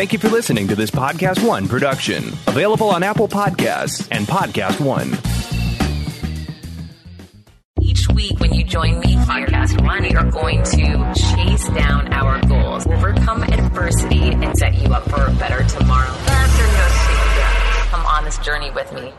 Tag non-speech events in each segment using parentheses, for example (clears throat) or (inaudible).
Thank you for listening to this Podcast One production, available on Apple Podcasts and Podcast One. Each week, when you join me, Podcast One, we are going to chase down our goals, overcome adversity, and set you up for a better tomorrow. Come on this journey with me.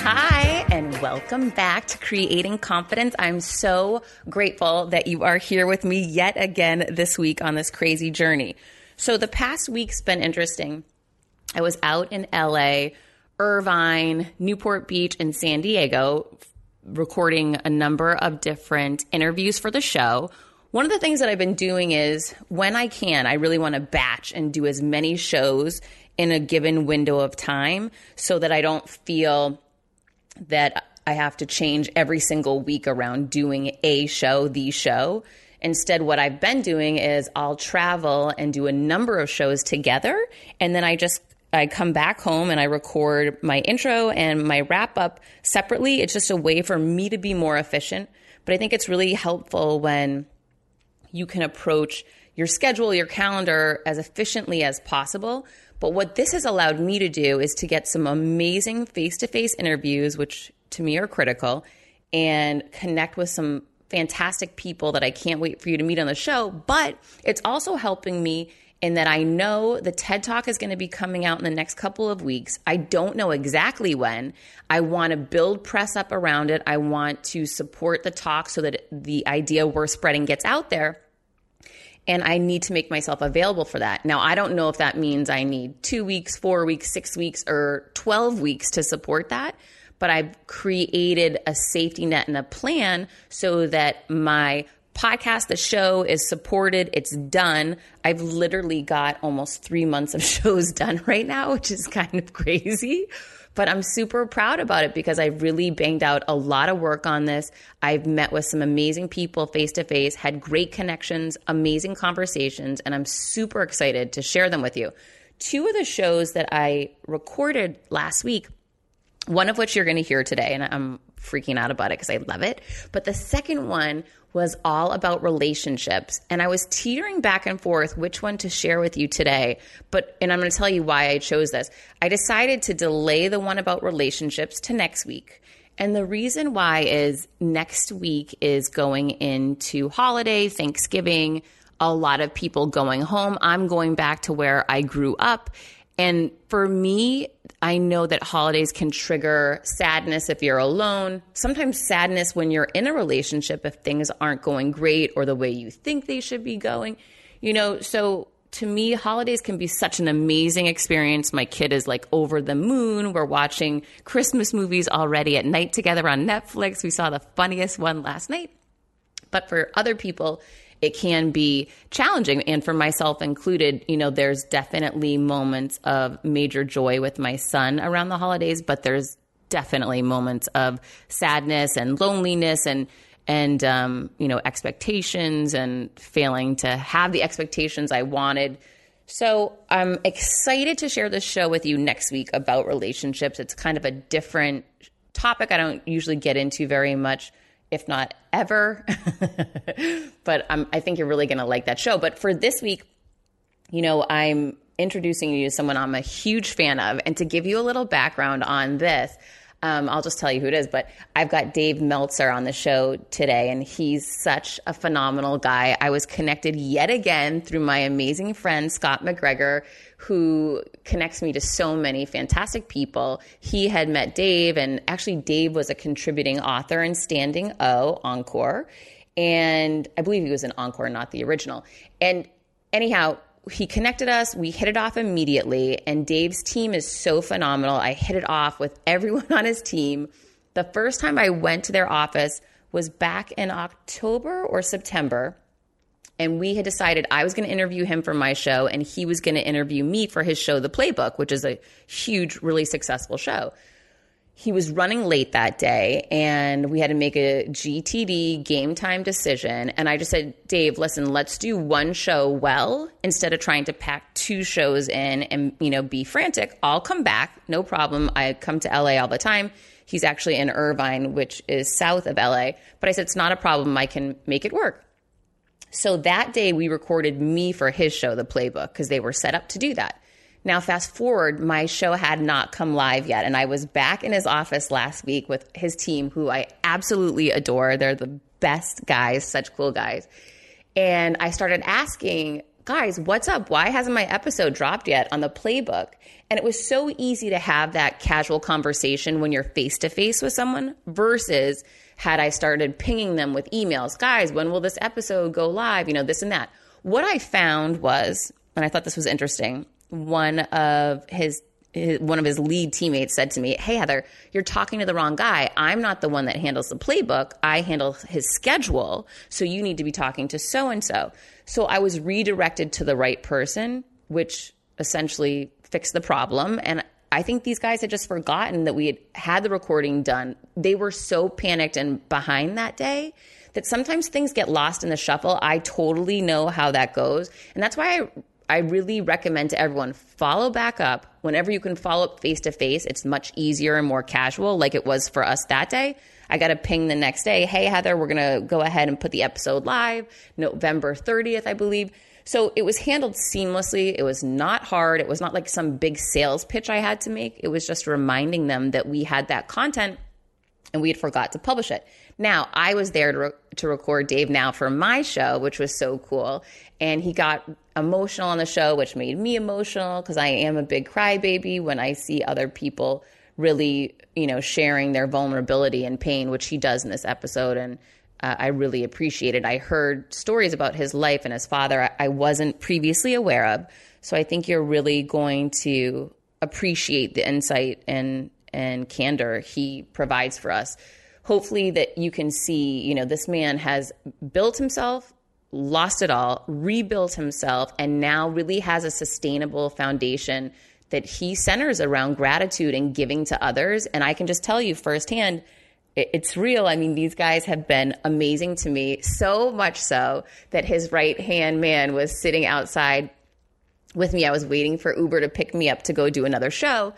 Hi, welcome back to Creating Confidence. I'm so grateful that you are here with me yet again this week on this crazy journey. So, the past week's been interesting. I was out in LA, Irvine, Newport Beach, and San Diego recording a number of different interviews for the show. One of the things that I've been doing is when I can, I really want to batch and do as many shows in a given window of time so that I don't feel that I have to change every single week around doing a show, the show. Instead, what I've been doing is I'll travel and do a number of shows together, and then I just I come back home and I record my intro and my wrap up separately. It's just a way for me to be more efficient. But I think it's really helpful when you can approach your schedule, your calendar as efficiently as possible but what this has allowed me to do is to get some amazing face to face interviews, which to me are critical, and connect with some fantastic people that I can't wait for you to meet on the show. But it's also helping me in that I know the TED Talk is going to be coming out in the next couple of weeks. I don't know exactly when. I want to build press up around it. I want to support the talk so that the idea we're spreading gets out there and I need to make myself available for that. Now, I don't know if that means I need two weeks, four weeks, six weeks, or 12 weeks to support that, but I've created a safety net and a plan so that my podcast, the show is supported, it's done. I've literally got almost three months of (laughs) shows done right now, which is kind of crazy but I'm super proud about it because I really banged out a lot of work on this. I've met with some amazing people face to face, had great connections, amazing conversations, and I'm super excited to share them with you. Two of the shows that I recorded last week, one of which you're going to hear today, and I'm freaking out about it because I love it. But the second one was all about relationships. And I was teetering back and forth which one to share with you today. But, and I'm going to tell you why I chose this. I decided to delay the one about relationships to next week. And the reason why is next week is going into holiday, Thanksgiving, a lot of people going home. I'm going back to where I grew up. And for me, I know that holidays can trigger sadness if you're alone, sometimes sadness when you're in a relationship if things aren't going great or the way you think they should be going. You know, so to me, holidays can be such an amazing experience. My kid is like over the moon. We're watching Christmas movies already at night together on Netflix. We saw the funniest one last night. But for other people, it can be challenging. And for myself included, you know, there's definitely moments of major joy with my son around the holidays, but there's definitely moments of sadness and loneliness and and um, you know expectations and failing to have the expectations I wanted. So I'm excited to share this show with you next week about relationships. It's kind of a different topic I don't usually get into very much if not ever. (laughs) but I'm, I think you're really going to like that show. But for this week, you know, I'm introducing you to someone I'm a huge fan of. And to give you a little background on this, um, I'll just tell you who it is, but I've got Dave Meltzer on the show today, and he's such a phenomenal guy. I was connected yet again through my amazing friend, Scott McGregor, who connects me to so many fantastic people. He had met Dave, and actually, Dave was a contributing author in Standing O Encore. And I believe he was an Encore, not the original. And anyhow, he connected us. We hit it off immediately. And Dave's team is so phenomenal. I hit it off with (laughs) everyone on his team. The first time I went to their office was back in October or September. And we had decided I was going to interview him for my show, and he was going to interview me for his show, The Playbook, which is a huge, really successful show he was running late that day and we had to make a GTD game time decision. And I just said, Dave, listen, let's do one show well instead of trying to pack two shows in and, you know, be frantic. I'll come back. No problem. I come to LA all the time. He's actually in Irvine, which is south of LA. But I said, it's not a problem. I can make it work. So that day we recorded me for his show, The Playbook, because they were set up to do that. Now, fast forward, my show had not come live yet, and I was back in his office last week with his team, who I absolutely adore. They're the best guys, such cool guys. And I started asking, guys, what's up? Why hasn't my episode dropped yet on the playbook? And it was so easy to have that casual conversation when you're face to face with someone versus had I started pinging them with emails, guys, when will this episode go live? You know, this and that. What I found was, and I thought this was interesting, one of his one of his lead teammates said to me, Hey, Heather, you're talking to the wrong guy. I'm not the one that handles the playbook. I handle his schedule. So you need to be talking to so and so. So I was redirected to the right person, which essentially fixed the problem. And I think these guys had just forgotten that we had had the recording done. They were so panicked and behind that day that sometimes things get lost in the shuffle. I totally know how that goes. And that's why I I really recommend to everyone follow back up whenever you can follow up face to face. It's much easier and more casual, like it was for us that day. I got a ping the next day. Hey, Heather, we're going to go ahead and put the episode live November 30th, I believe. So it was handled seamlessly. It was not hard. It was not like some big sales pitch I had to make. It was just reminding them that we had that content and we had forgot to publish it. Now, I was there to, re- to record Dave Now for my show, which was so cool. And he got emotional on the show, which made me emotional because I am a big crybaby when I see other people really, you know, sharing their vulnerability and pain, which he does in this episode. And uh, I really appreciate it. I heard stories about his life and his father I, I wasn't previously aware of. So I think you're really going to appreciate the insight and and candor he provides for us. Hopefully that you can see, you know, this man has built himself, lost it all, rebuilt himself, and now really has a sustainable foundation that he centers around gratitude and giving to others. And I can just tell you firsthand, it's real. I mean, these guys have been amazing to me, so much so that his right hand man was sitting outside with me. I was waiting for Uber to pick me up to go do another show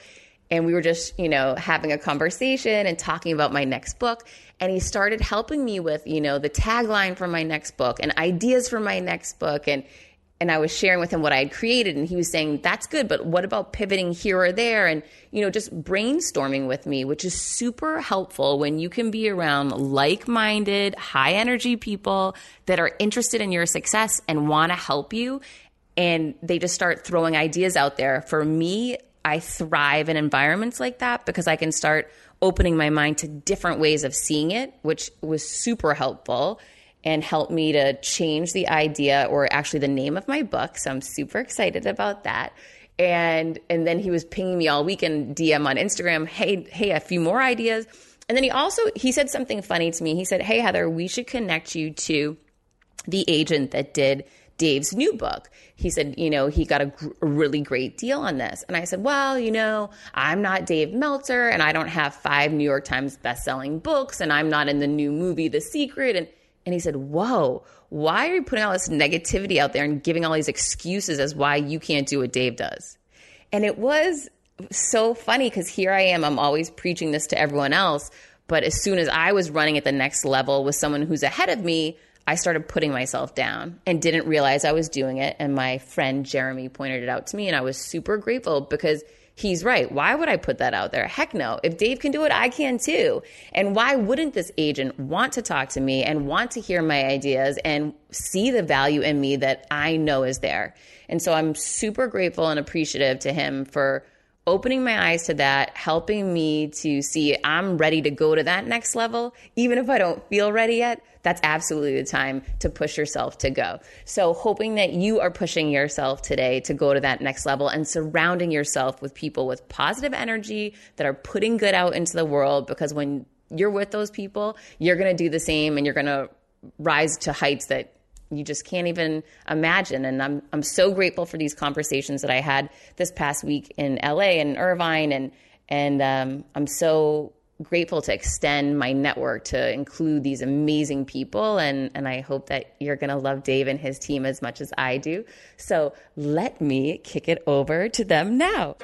and we were just, you know, having a conversation and talking about my next book. And he started helping me with, you know, the tagline for my next book and ideas for my next book. And and I was sharing with him what I had created, and he was saying, That's good, but what about pivoting here or there? And, you know, just brainstorming with me, which is super helpful when you can be around like minded, high energy people that are interested in your success and want to help you. And they just start throwing ideas out there. For me, I thrive in environments like that because I can start opening my mind to different ways of seeing it, which was super helpful and helped me to change the idea or actually the name of my book. So I'm super excited about that. And and then he was pinging me all week weekend DM on Instagram, "Hey, hey, a few more ideas." And then he also he said something funny to me. He said, "Hey Heather, we should connect you to the agent that did Dave's new book. He said, you know, he got a, gr- a, really great deal on this. And I said, well, you know, I'm not Dave Meltzer and I don't have five New York Times bestselling books and I'm not in the new movie The Secret. And, and he said, whoa, why are you putting all this negativity out there and giving all these excuses as why you can't do what Dave does? And it was so funny because here I am, I'm always preaching this to everyone else. But as soon as I was running at the next level with someone who's ahead of me, I started putting myself down and didn't realize I was doing it. And my friend Jeremy pointed it out to me, and I was super grateful because he's right. Why would I put that out there? Heck no. If Dave can do it, I can too. And why wouldn't this agent want to talk to me and want to hear my ideas and see the value in me that I know is there? And so I'm super grateful and appreciative to him for opening my eyes to that, helping me to see I'm ready to go to that next level, even if I don't feel ready yet. That's absolutely the time to push yourself to go. So, hoping that you are pushing yourself today to go to that next level and surrounding yourself with people with positive energy that are putting good out into the world because when you're with those people, you're going to do the same and you're going to rise to heights that you just can't even imagine. And I'm I'm so grateful for these conversations that I had this past week in LA and Irvine, and and um, I'm so grateful to extend my network to include these amazing people and and I hope that you're going to love Dave and his team as much as I do. So let me kick it over to them now.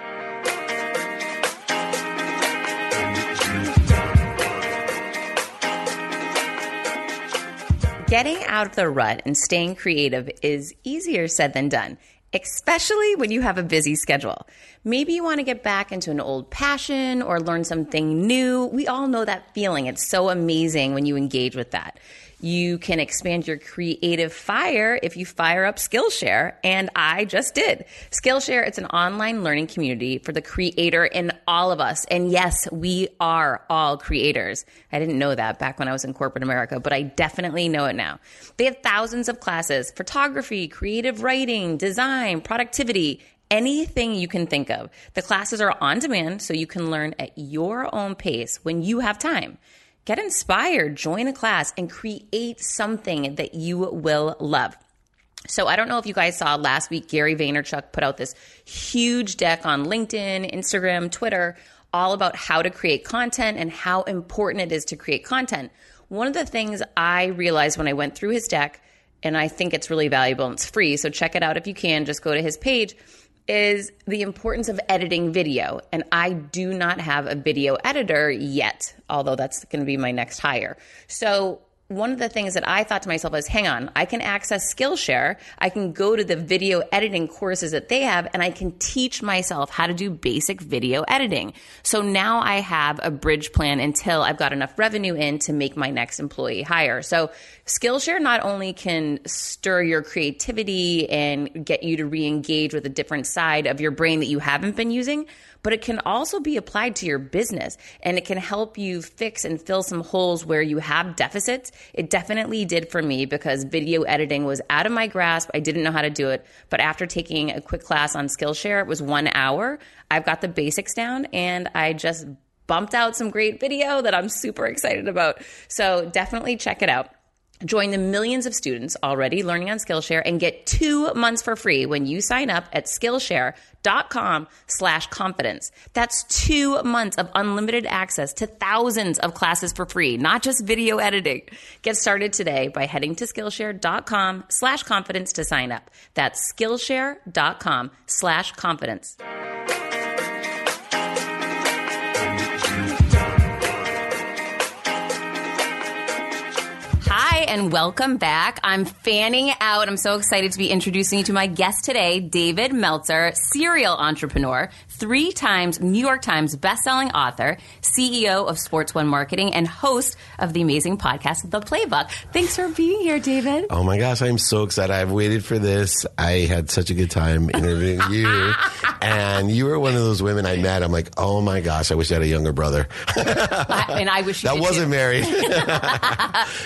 Getting out of the rut and staying creative is easier said than done, especially when you have a busy schedule. Maybe you want to get back into an old passion or learn something new. We all know that feeling. It's so amazing when you engage with that. You can expand your creative fire if you fire up Skillshare, and I just did. Skillshare, it's an online learning community for the creator in all of us. And yes, we are all creators. I didn't know that back when I was in corporate America, but I definitely know it now. They have thousands of classes photography, creative writing, design, productivity, anything you can think of. The classes are on demand, so you can learn at your own pace when you have time. Get inspired, join a class, and create something that you will love. So I don't know if you guys saw last week, Gary Vaynerchuk put out this huge deck on LinkedIn, Instagram, Twitter, all about how to create content and how important it is to create content. One of the things I realized when I went through his deck, and I think it's really valuable and it's free, so check it out if you can, just go to his page is the importance of editing video. And I do not have a video editor yet, although that's going to be my next hire. So one of the things that I thought to myself is, hang on, I can access Skillshare. I can go to the video editing courses that they have and I can teach myself how to do basic video editing. So now I have a bridge plan until I've got enough revenue in to make my next employee hire. So Skillshare not only can stir your creativity and get you to re-engage with a different side of your brain that you haven't been using, but it can also be applied to your business and it can help you fix and fill some holes where you have deficits. It definitely did for me because video editing was out of my grasp. I didn't know how to do it. But after taking a quick class on Skillshare, it was one hour. I've got the basics down and I just bumped out some great video that I'm super excited about. So definitely check it out. Join the millions of students already learning on Skillshare and get two months for free when you sign up at Skillshare.com slash confidence. That's two months of unlimited access to thousands of classes for free, not just video editing. Get started today by heading to Skillshare.com slash confidence to sign up. That's Skillshare.com slash confidence. And welcome back. I'm fanning out. I'm so excited to be introducing you to my guest today, David Meltzer, serial entrepreneur, three times New York Times bestselling author, CEO of Sports One Marketing, and host of the amazing podcast, The Playbook. Thanks for being here, David. Oh my gosh, I'm so excited. I've waited for this. I had such a good time interviewing you. (laughs) and you were one of those women I met. I'm like, oh my gosh, I wish I had a younger brother. And I wish you (laughs) that wasn't too. married. (laughs)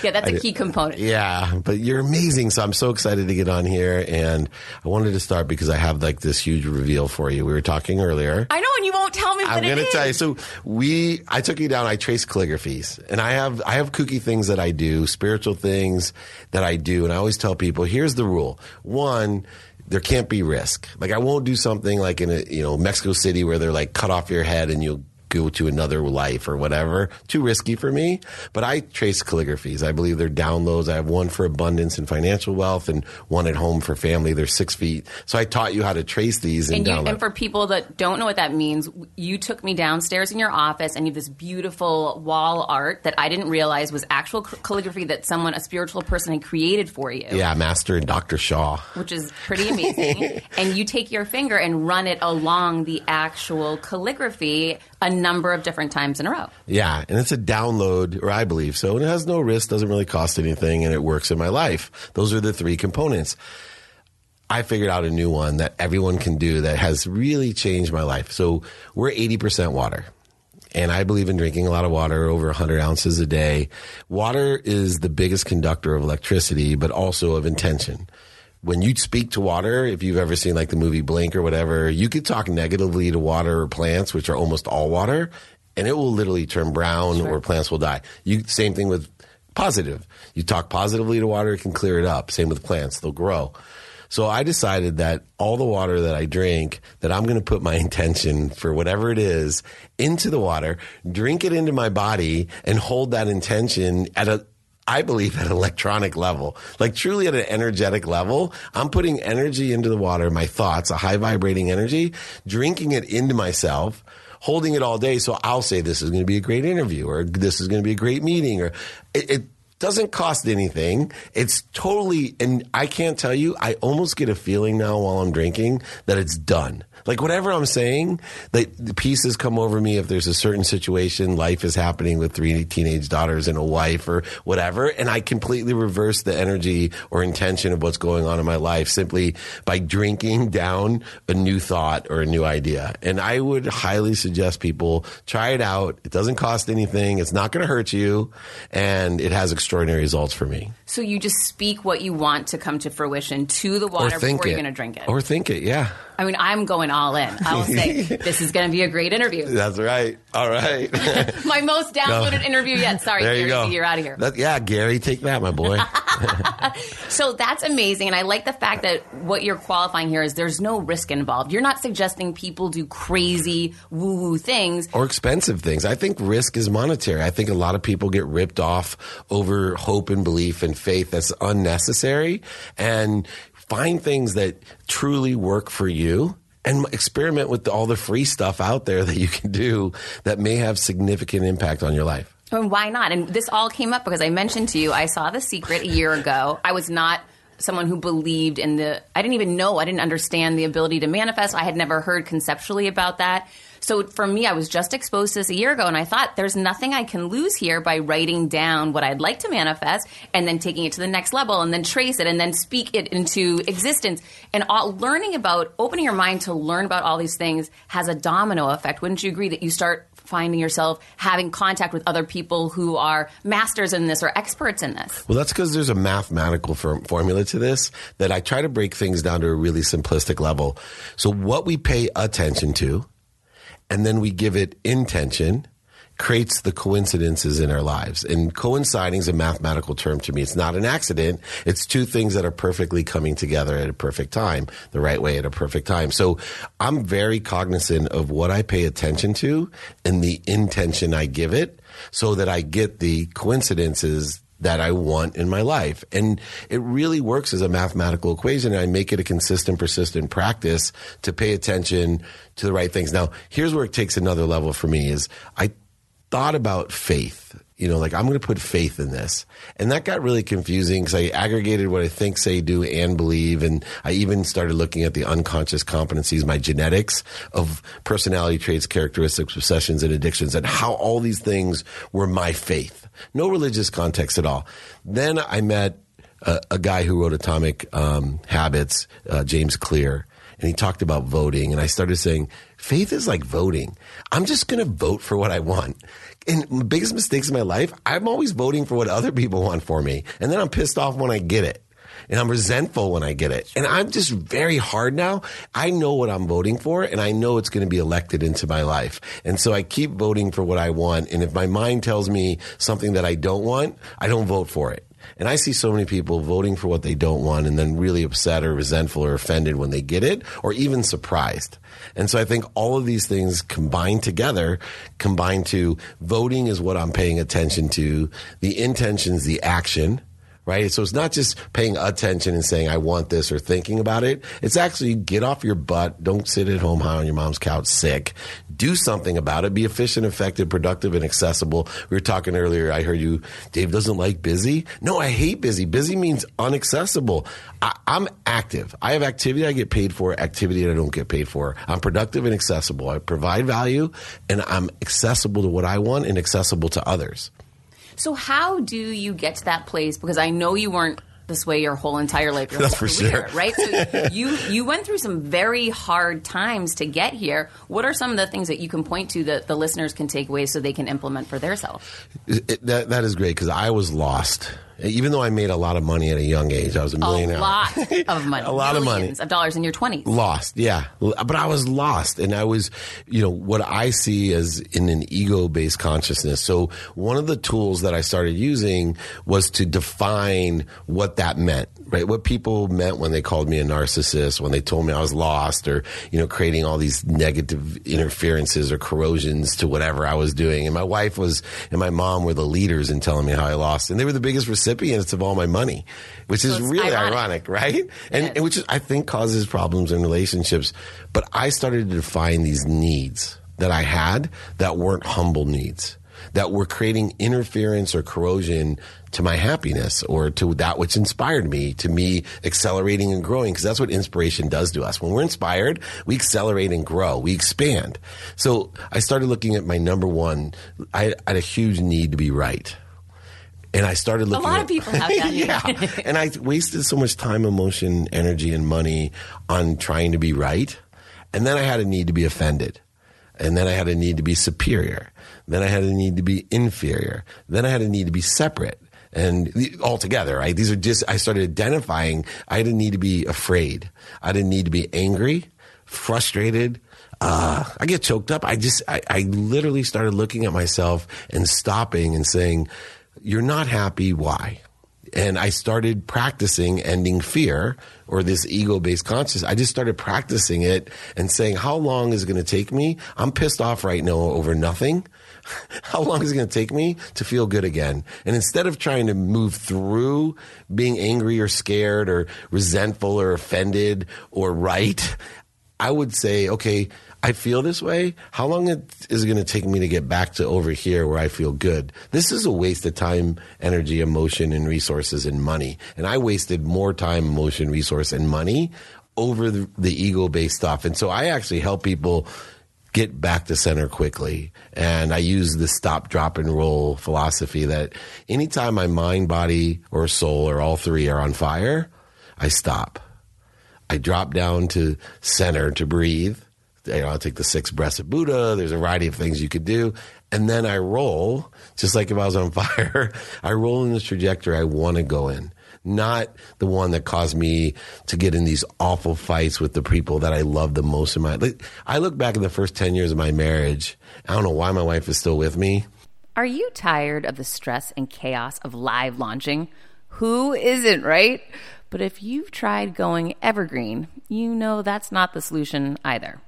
Yeah, that's a key component. yeah, but you're amazing. So I'm so excited to get on here. And I wanted to start because I have like this huge reveal for you. We were talking earlier. I know, and you won't tell me I'm going to tell you. So we, I took you down. I trace calligraphies, and I have I have kooky things that I do, spiritual things that I do, and I always tell people, here's the rule: one. There can't be risk. Like I won't do something like in a you know Mexico City where they're like cut off your head and you'll go to another life or whatever. Too risky for me. But I trace calligraphies. I believe they're downloads. I have one for abundance and financial wealth and one at home for family. They're six feet. So I taught you how to trace these and, And, you, download. and for people that don't know what that means, you took me downstairs in your office and you have this beautiful wall art that I didn't realize was actual calligraphy that someone, a spiritual person, had created for you. yeah, Master and Dr. Sha. Which is pretty amazing. (laughs) and you take your finger and run it along the actual calligraphy a number of different times in a row. Yeah, and it's a download, or I believe so. And it has no risk, doesn't really cost anything, and it works in my life. Those are the three components. I figured out a new one that everyone can do that has really changed my life. So we're 80% water. And I believe in drinking a lot of water, over 100 ounces a day. Water is the biggest conductor of electricity, but also of intention. When you speak to water, if you've ever seen like the movie Blink or whatever, you could talk negatively to water or plants, which are almost all water, and it will literally turn brown or plants will die. You same thing with positive. You talk positively to water, it can clear it up. Same with plants, they'll grow. So I decided that all the water that I drink, that I'm going to put my (laughs) intention for whatever it is into the water, drink it into my body, and hold that intention at a I believe at an electronic level, like truly at an energetic level. I'm putting energy into the water, my thoughts, a high vibrating energy, drinking it into myself, holding it all day. So I'll say this is going to be a great interview or this is going to be a great meeting or it, it Doesn't cost anything. It's totally, and I can't tell you, I almost get a feeling now while I'm drinking that it's done. Like whatever I'm saying, the pieces come over me if there's a certain situation, life is happening with three teenage daughters and a wife or whatever, and I completely reverse the energy or intention of what's going on in my life simply by drinking (laughs) down a new thought or a new idea. And I would highly suggest people try it out. It doesn't cost anything. It's not going to hurt you, and it has extraordinary results for me. So you just speak what you want to come to fruition to the water before it. you're going to drink it. Or think it, yeah. I mean, I'm going all in. I will say (laughs) this is going to be a great interview. That's right. All right. (laughs) my most downloaded no. interview yet. Sorry, there you Gary, go. you're out of here. That, yeah, Gary, take that, my boy. (laughs) so that's amazing, and I like the fact that what you're qualifying here is there's no risk involved. You're not suggesting people do crazy woo woo things or expensive things. I think risk is monetary. I think a lot of people get ripped off over hope and belief and faith that's unnecessary, and find things that truly work for you and experiment with all the free stuff out there that you can do that may have significant impact on your life. And why not? And this all came up because I mentioned to you I saw The Secret a year ago. I was not someone who believed in the I didn't even know, I didn't understand the ability to manifest. I had never heard conceptually about that. So for me, I was just exposed to this a year ago, and I thought there's nothing I can lose here by writing down what I'd like to manifest and then taking it to the next level and then trace it and then speak it into existence. And all, learning about, opening your mind to learn about all these things has a domino effect. Wouldn't you agree that you start finding yourself having contact with other people who are masters in this or experts in this? Well, that's because there's a mathematical formula to this that I try to break things down to a really simplistic level. So, what we pay attention to and then we give it intention creates the coincidences in our lives. And coinciding is a mathematical term to me. It's not an accident. It's two things that are perfectly coming together at a perfect time, the right way at a perfect time. So I'm very cognizant of what I pay attention to and the intention I give it so that I get the coincidences that I want in my life. And it really works as a mathematical equation. And I make it a consistent, persistent practice to pay attention to the right things. Now, here's where it takes another level for me is I thought about faith you know, like I'm going to put faith in this. And that got really confusing because I aggregated what I think, say, do, and believe. And I even started looking at the unconscious competencies, my genetics of personality traits, characteristics, obsessions, and addictions, and how all these things were my faith. No religious context at all. Then I met a, a guy who wrote Atomic um, Habits, uh, James Clear, and he talked about voting. And I started saying, faith is like voting. I'm just going to vote for what I want in biggest mistakes in my life, I'm always voting for what other people want for me. And then I'm pissed off when I get it. And I'm resentful when I get it. And I'm just very hard now. I know what I'm voting for and I know it's going to be elected into my life. And so I keep voting for what I want. And if my mind tells me something that I don't want, I don't vote for it. And I see so many people voting for what they don't want and then really upset or resentful or offended when they get it or even surprised. And so I think all of these things combined together combine to voting is what I'm paying attention to, the intentions, the action right? So it's not just paying attention and saying, I want this or thinking about it. It's actually get off your butt. Don't sit at home high on your mom's couch sick. Do something about it. Be efficient, effective, productive, and accessible. We were talking earlier. I heard you, Dave doesn't like busy. No, I hate busy. Busy means unaccessible. I, I'm active. I have activity I get paid for, activity that I don't get paid for. I'm productive and accessible. I provide value and I'm accessible to what I want and accessible to others. So how do you get to that place? Because I know you weren't this way your whole entire life, your That's whole for career, sure. right? So (laughs) you you went through some very hard times to get here. What are some of the things that you can point to that the listeners can take away so they can implement for their self? That that is great because I was lost even though I made a lot of money at a young age, I was a millionaire. A lot of (laughs) money. a lot of money. Of dollars in your 20s. Lost, yeah. But I was lost. And I was, you know, what I see as in an ego based consciousness. So one of the tools that I started using was to define what that meant, right? What people meant when they called me a narcissist, when they told me I was lost or, you know, creating all these negative interferences or corrosions to whatever I was doing. And my wife was, and my mom were the leaders in telling me how I lost. And they were the biggest recipients recipients of all my money, which is really ironic, ironic right? And, and which is, I think causes problems in relationships. But I started to define these needs that I had that weren't humble needs. that were creating interference or corrosion to my happiness or to that which inspired me, to me accelerating and growing, because that's what inspiration does to us. When we're inspired, we accelerate and grow, we expand. So I started looking at my number one. I had a huge need to be right. And I started looking. A lot at, of people have (laughs) that. yeah, and I wasted so much time, emotion, energy, and money on trying to be right, and then I had a need to be offended, and then I had a need to be superior, then I had a need to be inferior, then I had a need to be separate, and all together, right? These are just, I started identifying, I didn't need to be afraid. I didn't need to be angry, frustrated. Uh, I get choked up. I just, I, I literally started looking at myself and stopping and saying, you're not happy. Why? And I started practicing ending fear or this ego based consciousness. I just started practicing it and saying, how long is it going to take me? I'm pissed off right now over nothing. (laughs) How long is it going to take me to feel good again? And instead of trying to move through being angry or scared or resentful or offended or right, I would say, okay, I feel this way. How long is it going to take me to get back to over here where I feel good? This is a waste of time, energy, emotion, and resources and money. And I wasted more time, emotion, resource, and money over the, the ego based stuff. And so I actually help people get back to center quickly. And I use the stop, drop, and roll philosophy that anytime my mind, body, or soul, or all three are on fire, I stop. I drop down to center to breathe. You know, I'll take the six breaths of Buddha. There's a variety of things you could do. And then I roll, just like if I was on (laughs) fire, I roll in the trajectory I want to go in not the one that caused me to get in these awful fights with the people that I love the most in my like, I look back at the first 10 years of my marriage. I don't know why my wife is still with me. Are you tired of the stress and chaos of live launching? Who isn't, right? But if you've tried going evergreen, you know that's not the solution either.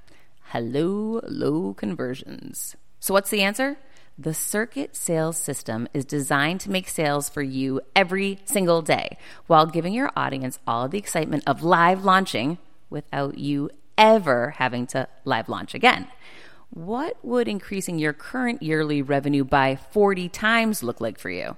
Hello, low conversions. So, what's the answer? The Circuit Sales System is designed to make sales for you every single day while giving your audience all the excitement of live launching without you ever having to live launch again. What would increasing your current yearly revenue by 40 times look like for you?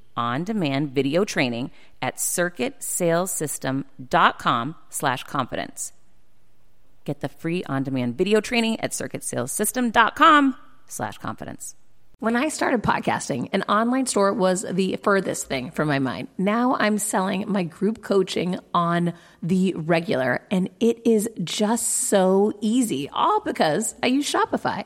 on demand video training at circuitsalessystem.com slash confidence. Get the free on demand video training at circuitsalessystem.com slash confidence. When I started podcasting, an online store was the furthest thing from my mind. Now I'm selling my group coaching on the regular, and it is just so easy, all because I use Shopify.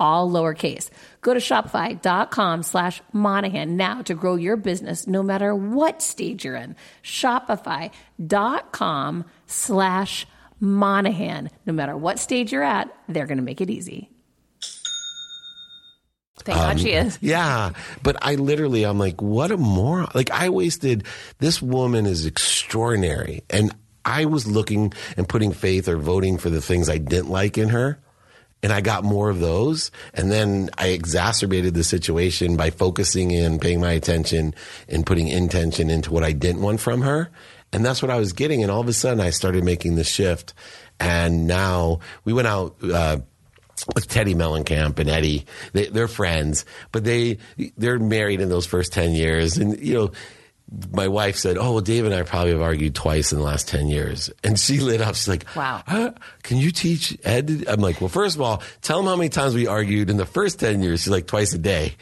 all lowercase. Go to shopify.com slash Monahan now to grow your business no matter what stage you're in. Shopify.com slash Monahan. No matter what stage you're at, they're going to make it easy. Thank God she um, is. (laughs) Yeah. But I literally, I'm like, what a moron. Like, I wasted, this woman is extraordinary. And I was looking and putting faith or voting for the things I didn't like in her. And I got more of those. And then I exacerbated the situation by focusing in, paying my attention, and putting intention into what I didn't want from her. And that's what I was getting. And all of a sudden, I started making the shift. And now we went out. Uh, with Teddi Mellencamp and Eddie, they, they're friends, but they they're married in those first ten years, and you know my wife said, "Oh, well, Dave and I probably have argued twice in the last ten years." And she lit up. She's like, "Wow, huh? can you teach Ed?" I'm like, "Well, first of all, tell him how many times we argued in the first ten years." She's like, "Twice a day."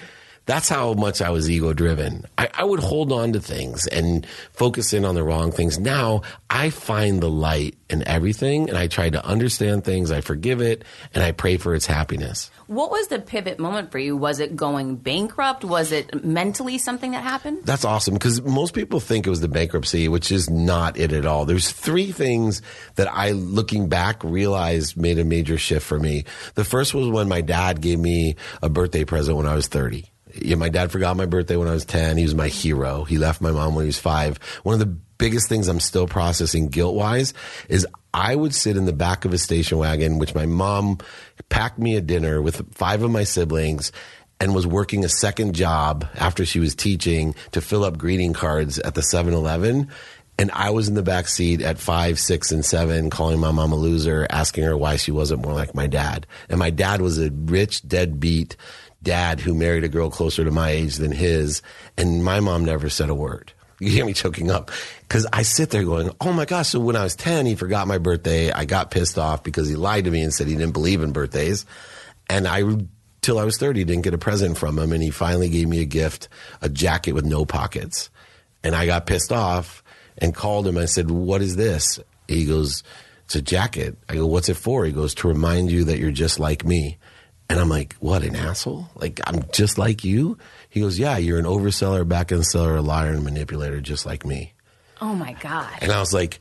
That's how much I was ego driven. I, I, would hold on to things and focus in on the wrong things. Now I find the light in everything and I try to understand things. I forgive it and I pray for its happiness. What was the pivot moment for you? Was it going bankrupt? Was it mentally something that happened? That's awesome because most people think it was the bankruptcy, which is not it at all. There's three things that I, looking back, realized made a major shift for me. The first was when my dad gave me a birthday present when I was 30 yeah, my dad forgot my birthday when I was 10. He was my hero. He left my mom when he was five. One of the biggest things I'm still processing guilt wise is I would sit in the back of a station wagon, which my mom packed me a dinner with five of my siblings and was working a second job after she was teaching to fill up greeting cards at the 7 Eleven. And I was in the back seat at five, six, and seven, calling my mom a loser, asking her why she wasn't more like my dad. And my dad was a rich, deadbeat dad who married a girl closer to my age than his, and my mom never said a word. (laughs) You hear me choking up because I sit there going, "Oh my gosh!" So when I was ten, he forgot my birthday. I got pissed off because he lied to me and said he didn't believe in birthdays, and I till I was thirty didn't get a present from him, and he finally gave me a gift, a jacket with no pockets, and I got pissed off and called him. I said, "What is this?" He goes, "It's a jacket." I go, "What's it for?" He goes, "To remind you that you're just like me." And I'm like, what, an asshole? Like, I'm just like you? He goes, yeah, you're an overseller, back end seller, a liar, and manipulator, just like me. Oh my God. And I was like,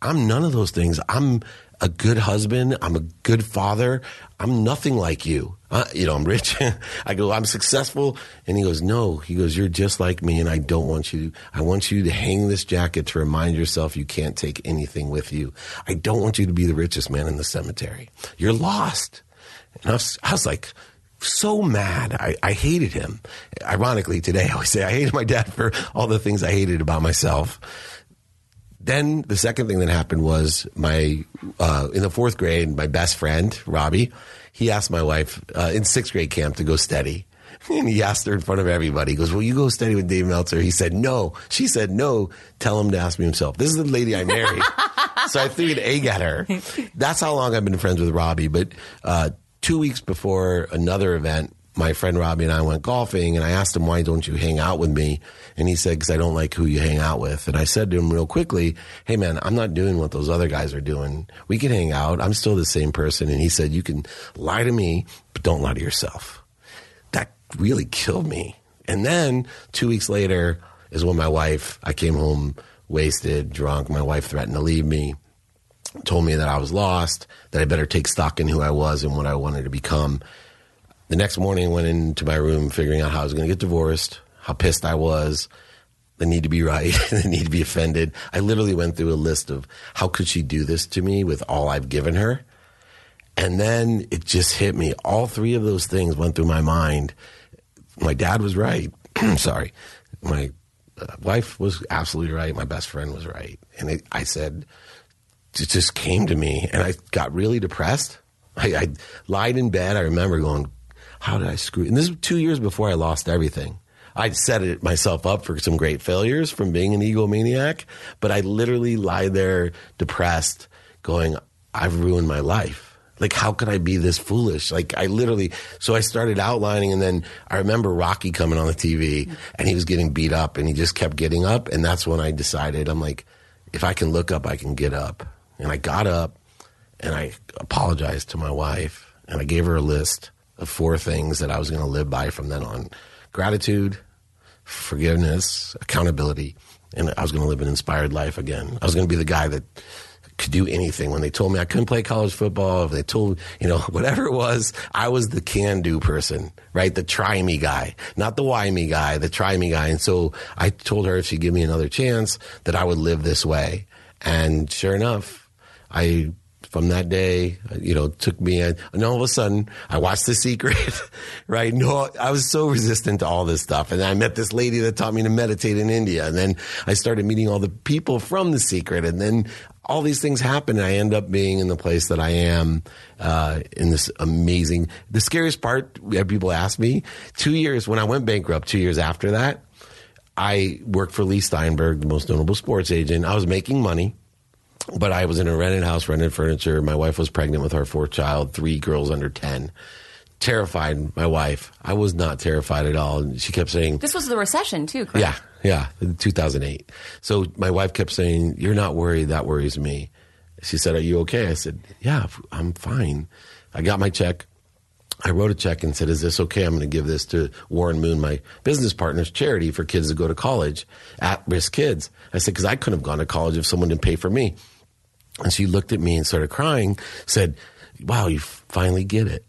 I'm none of those things. I'm a good husband. I'm a good father. I'm nothing like you. Uh, you know, I'm rich. (laughs) I go, I'm successful. And he goes, no. He goes, you're just like me, and I don't want you. I want you to hang this jacket to remind yourself you can't take anything with you. I don't want you to be the richest man in the cemetery. You're lost. And I was, I was like, so mad. I, I hated him. Ironically, today (laughs) I always say I hated my dad for all the things I hated about myself. Then the second thing that happened was my uh, in the fourth grade, my best friend Robbie, he asked my wife uh, in sixth grade camp to go steady. (laughs) And he asked her in front of everybody. He goes, Will you go steady with Dave Meltzer? He said, No. She said, No. Tell him to ask me himself. This is the lady I married. (laughs) so I threw an egg at her. That's how long I've been friends with Robbie. But uh, two weeks before another event, my friend Robbie and I went golfing, and I asked him, Why don't you hang out with me? And he said, Because I don't like who you hang out with. And I said to him real quickly, Hey, man, I'm not doing what those other guys are doing. We can hang out. I'm still the same person. And he said, You can lie to me, but don't lie to yourself. That really killed me. And then two weeks later is when my wife, I came home wasted, drunk. My wife threatened to leave me told me that I was lost, that I better take stock in who I was and what I wanted to become. The next morning, I went into my room figuring out how I was going to get divorced, how pissed I was, the need to be right, (laughs) the need to be offended. I literally went through a list of how could she do this to me with all I've given her. And then it just hit me. All three of those things went through my mind. My dad was right. (clears throat) Sorry. My uh, wife was absolutely right. My best friend was right. And it, I said, it just came to me and I got really depressed. I, I lied in bed. I remember going, how did I screw? And this was two years before I lost everything. I'd set it myself up for some great failures from being an egomaniac, but I literally lie there depressed, going, I've ruined my life. Like, how could I be this foolish? Like, I literally, so I started outlining, and then I remember Rocky coming on the TV and he was getting beat up and he just kept getting up. And that's when I decided, I'm like, if I can look up, I can get up. And I got up and I apologized to my wife and I gave her a list of four things that I was going to live by from then on gratitude, forgiveness, accountability, and I was going to live an inspired life again. I was going to be the guy that could do anything. When they told me I couldn't play college football, if they told, you know, (laughs) whatever it was, I was the can do person, right? The try me guy, not the why me guy, the try me guy. And so I told her if she'd give me another chance that I would live this way. And sure enough, I from that day, you know, took me, in. and all of a sudden, I watched The Secret, (laughs) right? No, I was so resistant to all this stuff. And I met this lady that taught me to meditate in India. And then I started meeting all the people from The Secret. And then all these things happen, and I end up being in the place that I am uh, in this amazing. The scariest part, people ask me, two years when I went bankrupt, two years after that, I worked for Leigh Steinberg, the most notable sports agent. I was making money but I was in a rented house, rented furniture. My wife was pregnant with our fourth child, three girls under 10. Terrified, my wife. I was not terrified at all. And she kept saying, This was the recession, too, correct? Yeah, yeah, 2008. So my wife kept saying, You're not worried. That worries me. She said, Are you okay? I said, Yeah, I'm fine. I got my check. I wrote a check and said, Is this okay? I'm going to give this to Warren Moon, my business partner's charity for kids to go to college, at risk kids. I said, Because I couldn't have gone to college if someone didn't pay for me. And she looked at me and started crying, said, Wow, you finally get it.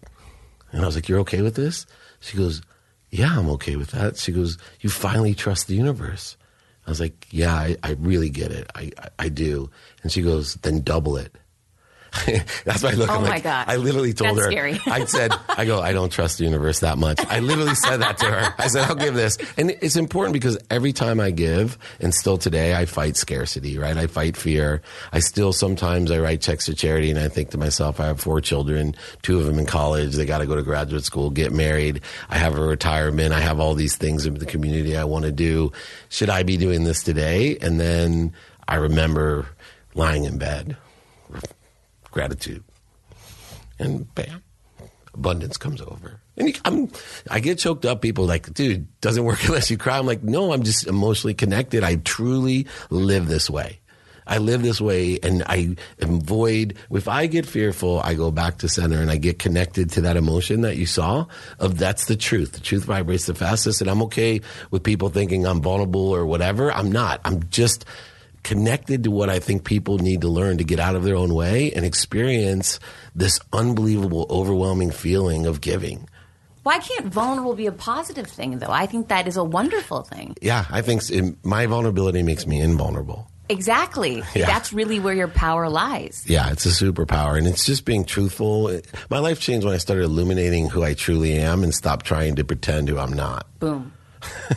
And I was like, You're okay with this? She goes, Yeah, I'm okay with that. She goes, You finally trust the universe. I was like, Yeah, I, I really get it. I, I, I do. And she goes, Then double it. (laughs) That's why I look. Oh I'm my like, God. I literally told That's her. scary. (laughs) I said, I go, I don't trust the universe that much. I literally said that to her. I said, I'll give this. And it's important because every time I give, and still today, I fight scarcity, right? I fight fear. I still sometimes I write checks to charity and I think to myself, I have four children, two of them in college. They got to go to graduate school, get married. I have a retirement. I have all these things in the community I want to do. Should I be doing this today? And then I remember lying in bed, gratitude and bam, abundance comes over. And you, I'm, I get choked up. People like, dude, doesn't work (laughs) unless you cry. I'm like, no, I'm just emotionally connected. I truly live this way. I live this way and I avoid, if I get fearful, I go back to center and I get connected to that emotion that you saw of that's the truth. The truth vibrates the fastest and I'm okay with people thinking I'm vulnerable or whatever. I'm not. I'm just connected to what I think people need to learn to get out of their own way and experience this unbelievable, overwhelming feeling of giving. Why can't vulnerable be a positive thing, though? I think that is a wonderful thing. Yeah, I think my vulnerability makes me invulnerable. Exactly. (laughs) Yeah. That's really where your power lies. Yeah, it's a superpower, and it's just being truthful. My life changed when I started illuminating who I truly am and stopped trying to pretend who I'm not. Boom.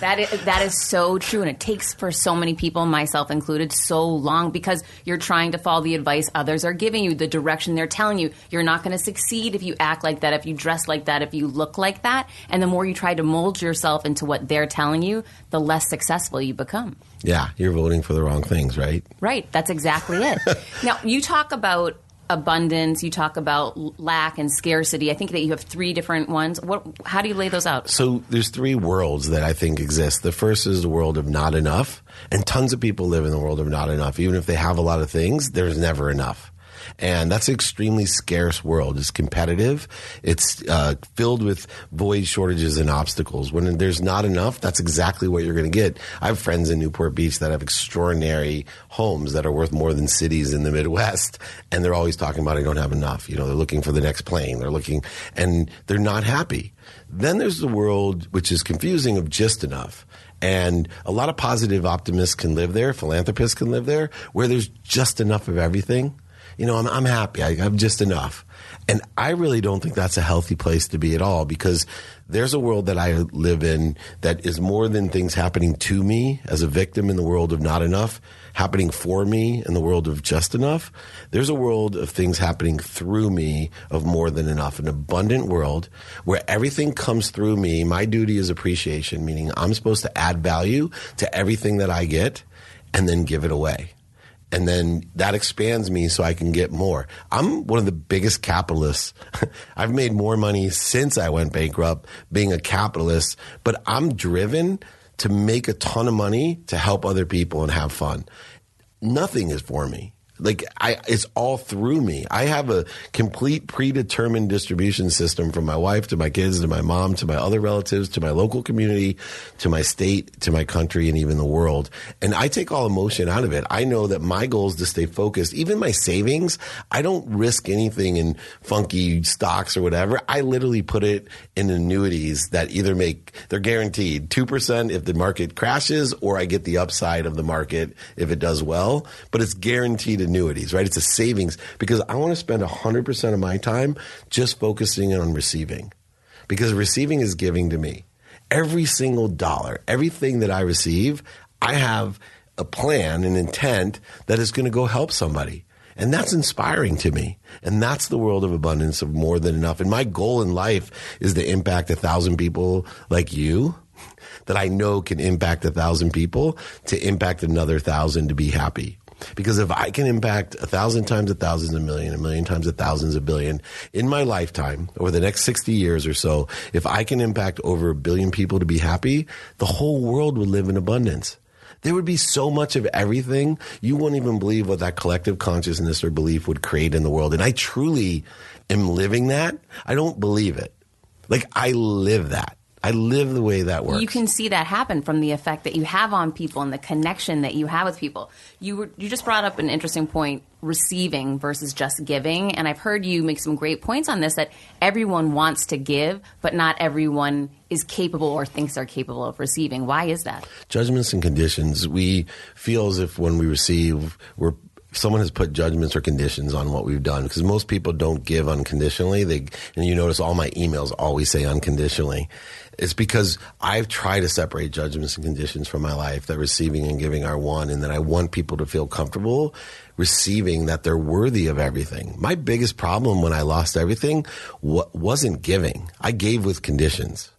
That is that is so true, and it takes for so many people, myself included, so long because you're trying to follow the advice others are giving you, the direction they're telling you. You're not going to succeed if you act like that, if you dress like that, if you look like that, and the more you try to mold yourself into what they're telling you, the less successful you become. Yeah, you're voting for the wrong things, right? Right. That's exactly it. (laughs) now, you talk about abundance, you talk about lack and scarcity. I think that you have three different ones. What how do you lay those out? So there's three worlds that I think exist. The first is the world of not enough, and tons of people live in the world of not enough. Even if they have a lot of things, there's never enough. And that's an extremely scarce world. It's competitive. It's uh, filled with void shortages and obstacles. When there's not enough, that's exactly what you're going to get. I have friends in Newport Beach that have extraordinary homes that are worth more than cities in the Midwest, and they're always talking about I don't have enough. You know, they're looking for the next plane. They're looking, and they're not happy. Then there's the world which is confusing of just enough. And a lot of positive optimists can live there, philanthropists can live there, where there's just enough of everything. You know, I'm, I'm happy. I, I'm just enough. And I really don't think that's a healthy place to be at all because there's a world that I live in that is more than things happening to me as a victim in the world of not enough, happening for me in the world of just enough. There's a world of things happening through me of more than enough, an abundant world where everything comes through me. My duty is appreciation, meaning I'm supposed to add value to everything that I get and then give it away and then that expands me so I can get more. I'm one of the biggest capitalists. (laughs) I've made more money since I went bankrupt being a capitalist, but I'm driven to make a ton of money to help other people and have fun. Nothing is for me. Like I, it's all through me. I have a complete predetermined distribution system from my wife to my kids to my mom to my other relatives to my local community to my state to my country and even the world. And I take all emotion out of it. I know that my goal is to stay focused. Even my savings, I don't risk anything in funky stocks or whatever. I literally put it in annuities that either make they're guaranteed two percent if the market crashes, or I get the upside of the market if it does well. But it's guaranteed annuities, right? It's a savings because I want to spend 100% of my time just focusing on receiving because receiving is giving to me. Every single dollar, everything that I receive, I have a plan, an intent that is going to go help somebody. And that's inspiring to me. And that's the world of abundance of more than enough. And my goal in life is to impact a thousand people like you that I know can impact a thousand people to impact another thousand to be happy. Because if I can impact a thousand times a thousand, a million, a million times a thousands, a billion in my lifetime over the next 60 years or so, if I can impact over a billion people to be happy, the whole world would live in abundance. There would be so much of everything. You wouldn't even believe what that collective consciousness or belief would create in the world. And I truly am living that. I don't believe it. Like I live that. I live the way that works. You can see that happen from the effect that you have on people and the connection that you have with people. You were, you just brought up an interesting point receiving versus just giving and I've heard you make some great points on this that everyone wants to give but not everyone is capable or thinks they're capable of receiving. Why is that? Judgments and conditions. We feel as if when we receive we're someone has put judgments or conditions on what we've done because most people don't give unconditionally they and you notice all my emails always say unconditionally it's because I've tried to separate judgments and conditions from my life that receiving and giving are one, and that I want people to feel comfortable receiving that they're worthy of everything. My biggest problem when I lost everything wasn't giving. I gave with conditions.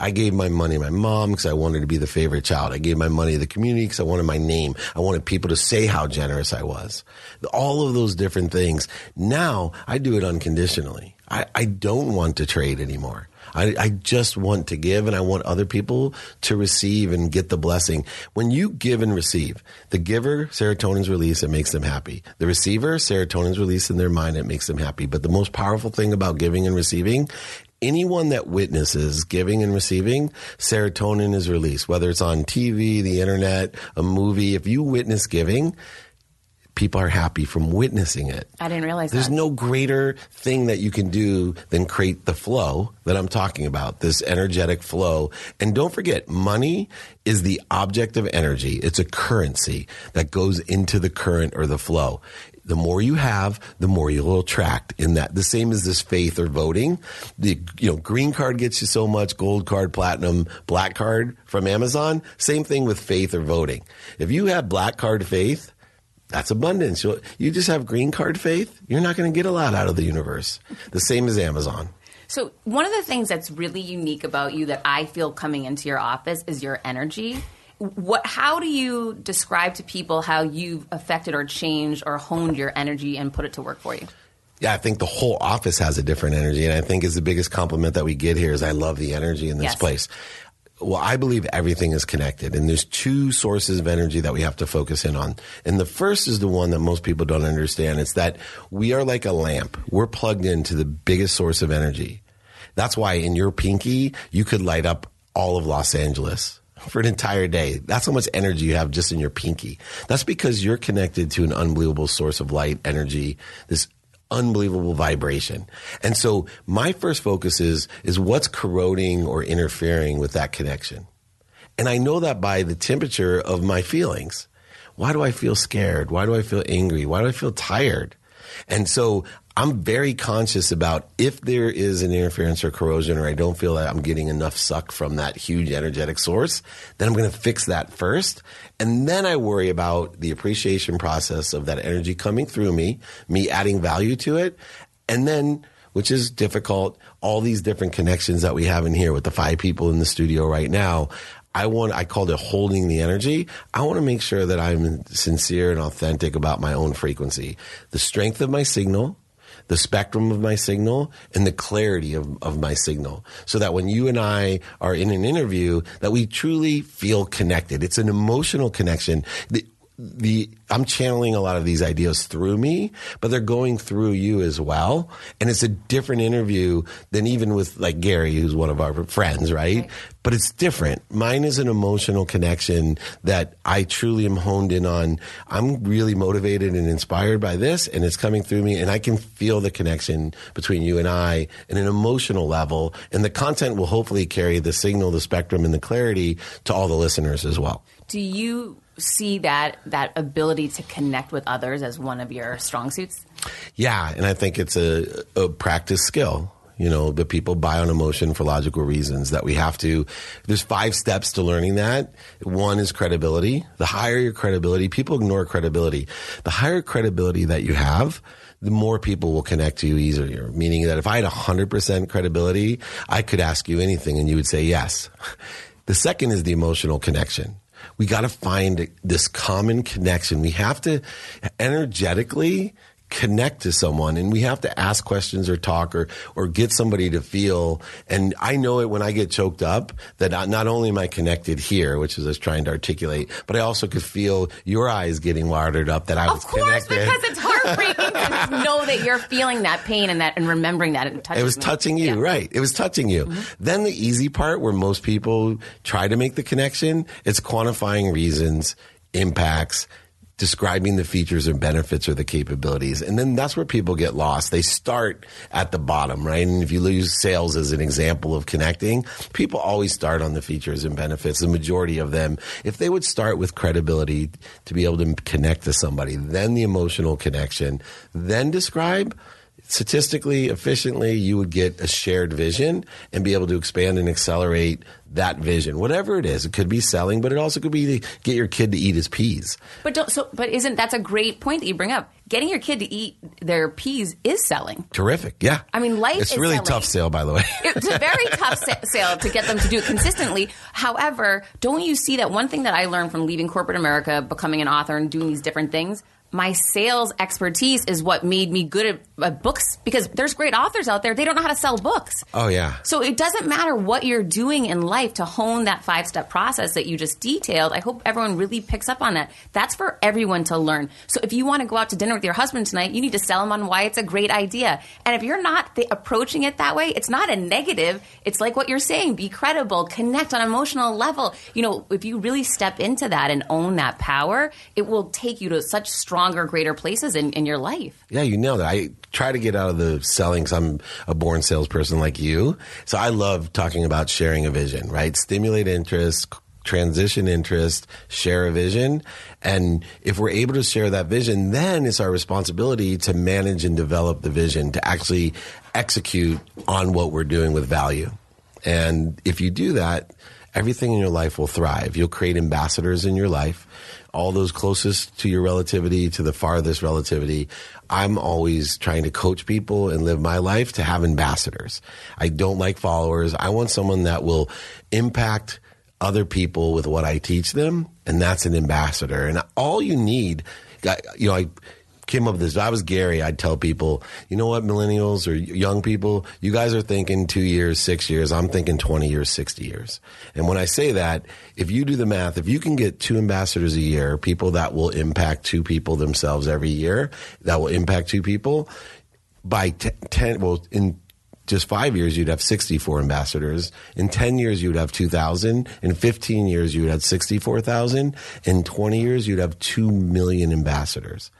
I gave my money to my mom because I wanted to be the favorite child. I gave my money to the community because I wanted my name. I wanted people to say how generous I was. All of those different things. Now I do it unconditionally. I, I don't want to trade anymore. I, I, just want to give and I want other people to receive and get the blessing. When you give and receive, the giver, serotonin's release, it makes them happy. The receiver, serotonin's release in their mind, it makes them happy. But the most powerful thing about giving and receiving anyone that witnesses giving and receiving, serotonin is released, whether it's on TV, the internet, a movie. If you witness giving, people are happy from witnessing it. I didn't realize that There's that. no greater thing that you can do than create the flow that I'm talking about, this energetic flow. And don't forget, money is the object of energy. It's a currency that goes into the current or the flow. The more you have, the more you'll attract in that. The same as this faith or voting. The, you know, green card gets you so much, gold card, platinum, black card from Amazon. Same thing with faith or voting. If you have black card faith, that's abundance. You'll, you just have green card faith, you're not going to get a lot out of the universe. The same as Amazon. So, one of the things that's really unique about you that I feel coming into your office is your energy. What, how do you describe to people how you've affected or changed or honed your energy and put it to work for you? Yeah, I think the whole office has a different energy, and I think is the biggest compliment that we get here is I love the energy in this Yes. place. Well, I believe everything is connected, and there's two sources of energy that we have to focus in on. And the first is the one that most people don't understand. It's that we are like a lamp. We're plugged into the biggest source of energy. That's why in your pinky, you could light up all of Los Angeles (laughs) for an entire day. That's how much energy you have just in your pinky. That's because you're connected to an unbelievable source of light, energy, this unbelievable vibration. And so my first focus is, is what's corroding or interfering with that connection. And I know that by the temperature of my feelings. Why do I feel scared? Why do I feel angry? Why do I feel tired? And so I'm very conscious about if there is an interference or corrosion or I don't feel that I'm getting enough suck from that huge energetic source, then I'm going to fix that first. And then I worry about the appreciation process of that energy coming through me, me adding value to it. And then, which is difficult, all these different connections that we have in here with the five people in the studio right now. I want, I called it holding the energy. I want to make sure that I'm sincere and authentic about my own frequency, the strength of my signal, the spectrum of my signal and the clarity of, of my signal so that when you and I are in an interview that we truly feel connected. It's an emotional connection. The, the I'm channeling a lot of these ideas through me, but they're going through you as well. And it's a different interview than even with like Gary, who's one of our friends, right? right? But it's different. Mine is an emotional connection that I truly am honed in on. I'm really motivated and inspired by this, and it's coming through me, and I can feel the connection between you and I in an emotional level. And the content will hopefully carry the signal, the spectrum, and the clarity to all the listeners as well. Do you see that that ability to connect with others as one of your strong suits? Yeah, and I think it's a, a practice skill. You know, the people buy on emotion for logical reasons that we have to. There's five steps to learning that. One is credibility. The higher your credibility, people ignore credibility. The higher credibility that you have, the more people will connect to you easier. Meaning that if I had 100% credibility, I could ask you anything and you would say yes. The second is the emotional connection we got to find this common connection. We have to energetically connect to someone and we have to ask questions or talk or or get somebody to feel and I know it when I get choked up that not only am I connected here which is I was trying to articulate but I also could feel your eyes getting watered up that I of was course, connected because it's heartbreaking to (laughs) know that you're feeling that pain and that and remembering that it touches it was me. touching you Yeah. right it was touching you Mm-hmm. then the easy part where most people try to make the connection it's quantifying reasons impacts describing the features and benefits or the capabilities. And then that's where people get lost. They start at the bottom right? And if you use sales as an example of connecting people always start on the features and benefits the majority of them. If they would start with credibility to be able to connect to somebody then the emotional connection then describe statistically efficiently you would get a shared vision and be able to expand and accelerate that vision whatever it is it could be selling but it also could be to get your kid to eat his peas But don't, so but isn't that's a great point that you bring up? Getting your kid to eat their peas is selling. terrific yeah I mean, life it's is really selling. tough sale by the way (laughs) It's a very tough sa- sale to get them to do it consistently. However, don't you see that one thing that I learned from leaving corporate America, becoming an author, and doing these different things? My sales expertise is what made me good at, at books because there's great authors out there. They don't know how to sell books. oh yeah So it doesn't matter what you're doing in life to hone that five step process that you just detailed. I hope everyone really picks up on that. That's for everyone to learn. So if you want to go out to dinner with your husband tonight, you need to sell him on why it's a great idea. And if you're not th- approaching it that way, it's not a negative. It's like what you're saying be credible, connect on an emotional level. You know, if you really step into that and own that power, it will take you to such stronger, greater places in, in your life. Yeah, you know that. I try to get out of the selling 'cause I'm a born salesperson like you. So I love talking about sharing a vision, right? Stimulate interest, transition interest, share a vision. And if we're able to share that vision, then it's our responsibility to manage and develop the vision, to actually execute on what we're doing with value. And if you do that, everything in your life will thrive. You'll create ambassadors in your life, all those closest to your relativity to the farthest relativity. I'm always trying to coach people and live my life to have ambassadors. I don't like followers. I want someone that will impact other people with what I teach them, and that's an ambassador. And all you need, you know, I came up with this. If I was Gary, I'd tell people, you know what, millennials or young people, you guys are thinking two years, six years. I'm thinking 20 years, 60 years. And when I say that, if you do the math, if you can get two ambassadors a year, people that will impact two people themselves every year, that will impact two people by t- 10, well, in just five years, you'd have 64 ambassadors. In 10 years, you'd have 2,000. In 15 years, you'd have 64,000. In 20 years, you'd have 2 million ambassadors.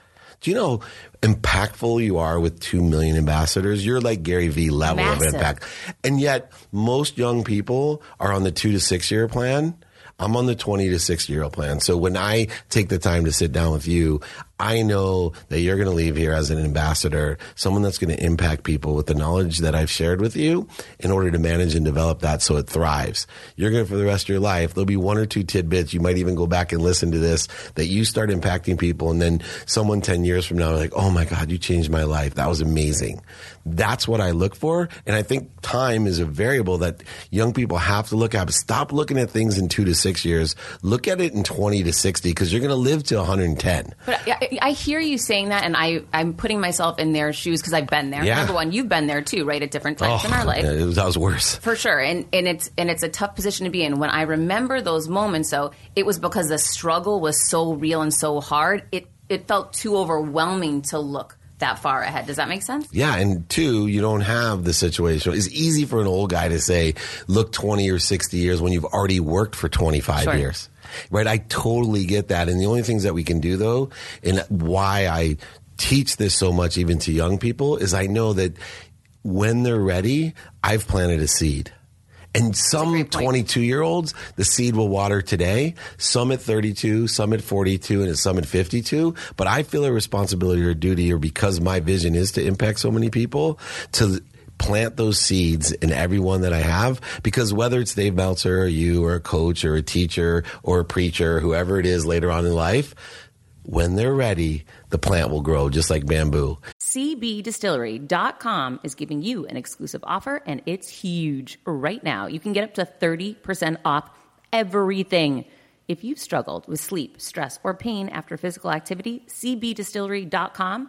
Do you know impactful you are with 2 million ambassadors? You're like Gary Vee level Massive. of impact. And yet, most young people are on the two to six year plan. I'm on the 20 to 60 year old plan. So when I take the time to sit down with you, I know that you're going to leave here as an ambassador, someone that's going to impact people with the knowledge that I've shared with you in order to manage and develop that so it thrives. You're going to, for the rest of your life, there'll be one or two tidbits. You might even go back and listen to this that you start impacting people. And then someone 10 years from now, like, oh my God, you changed my life. That was amazing. That's what I look for. And I think time is a variable that young people have to look at. Stop looking at things in two to six years. Look at it in 20 to 60 because you're going to live to 110. But I, I hear you saying that, and I, I'm putting myself in their shoes because I've been there. Yeah. Number one, you've been there too, right? At different times in our oh, life. yeah, was, that was worse. For sure, and and it's and it's a tough position to be in. When I remember those moments, though, it was because the struggle was so real and so hard. It it felt too overwhelming to look that far ahead. Does that make sense? Yeah, and two, you don't have the situation. It's easy for an old guy to say, look 20 or 60 years when you've already worked for 25 Sure. years. Right? I totally get that. And the only things that we can do though, and why I teach this so much even to young people is I know that when they're ready, I've planted a seed. And some 22 year olds, the seed will water today, some at 32, some at 42, and some at 52. But I feel a responsibility or a duty, or because my vision is to impact so many people, to plant those seeds in everyone that I have. Because whether it's Dave Meltzer or you or a coach or a teacher or a preacher, whoever it is later on in life, when they're ready, the plant will grow just like bamboo. CBDistillery.com is giving you an exclusive offer, and it's huge. Right now, you can get up to 30% off everything. If you've struggled with sleep, stress, or pain after physical activity, CBDistillery.com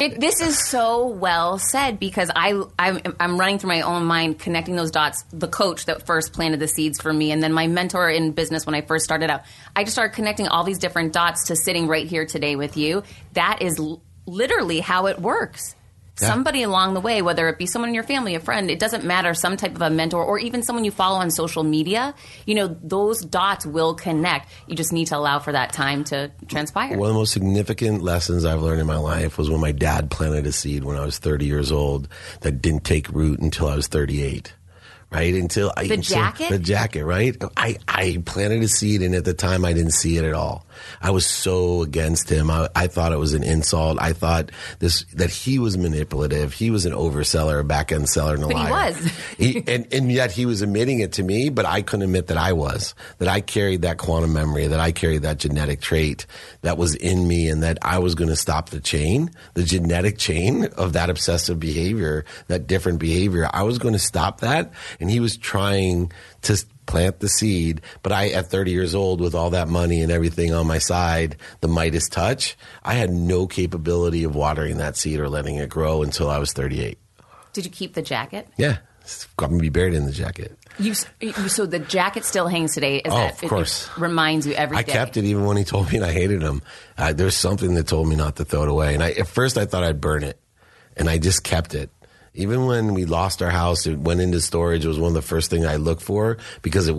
It, this is so well said because I I'm, I'm running through my own mind connecting those dots. The coach that first planted the seeds for me, and then my mentor in business when I first started out. I just started connecting all these different dots to sitting right here today with you. That is l- literally how it works. Yeah. Somebody along the way, whether it be someone in your family, a friend, it doesn't matter, some type of a mentor, or even someone you follow on social media, you know, those dots will connect. You just need to allow for that time to transpire. One of the most significant lessons I've learned in my life was when my dad planted a seed when I was 30 years old that didn't take root until I was 38. Right until I The jacket? the jacket, right? I I planted a seed, and at the time I didn't see it at all. I was so against him. I, I thought it was an insult. I thought this that he was manipulative. He was an overseller, a back end seller, and a But he liar. was. He- and and yet he was admitting it to me, but I couldn't admit that I was. That I carried that quantum memory. That I carried that genetic trait that was in me, and that I was going to stop the chain, the genetic chain of that obsessive behavior, that different behavior. I was going to stop that, and he was trying to plant the seed. But I, at 30 years old, with all that money and everything on my side, the Midas touch, I had no capability of watering that seed or letting it grow until I was 38. Did you keep the jacket? Yeah, it's going to be buried in the jacket. You, so the jacket still hangs today. Is Oh, that, of course. Reminds you every I day. kept it even when he told me and I hated him. Uh, there's something that told me not to throw it away. And I, at first I thought I'd burn it and I just kept it. Even when we lost our house, it went into storage. It was one of the first things I looked for because it,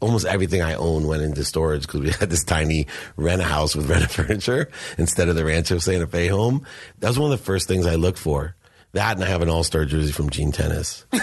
almost everything I owned went into storage because we (laughs) had this tiny rent a house with (laughs) rented furniture instead of the Rancho Santa Fe home. That was one of the first things I looked for. That and I have an all star jersey from Gene Tennis. (laughs) I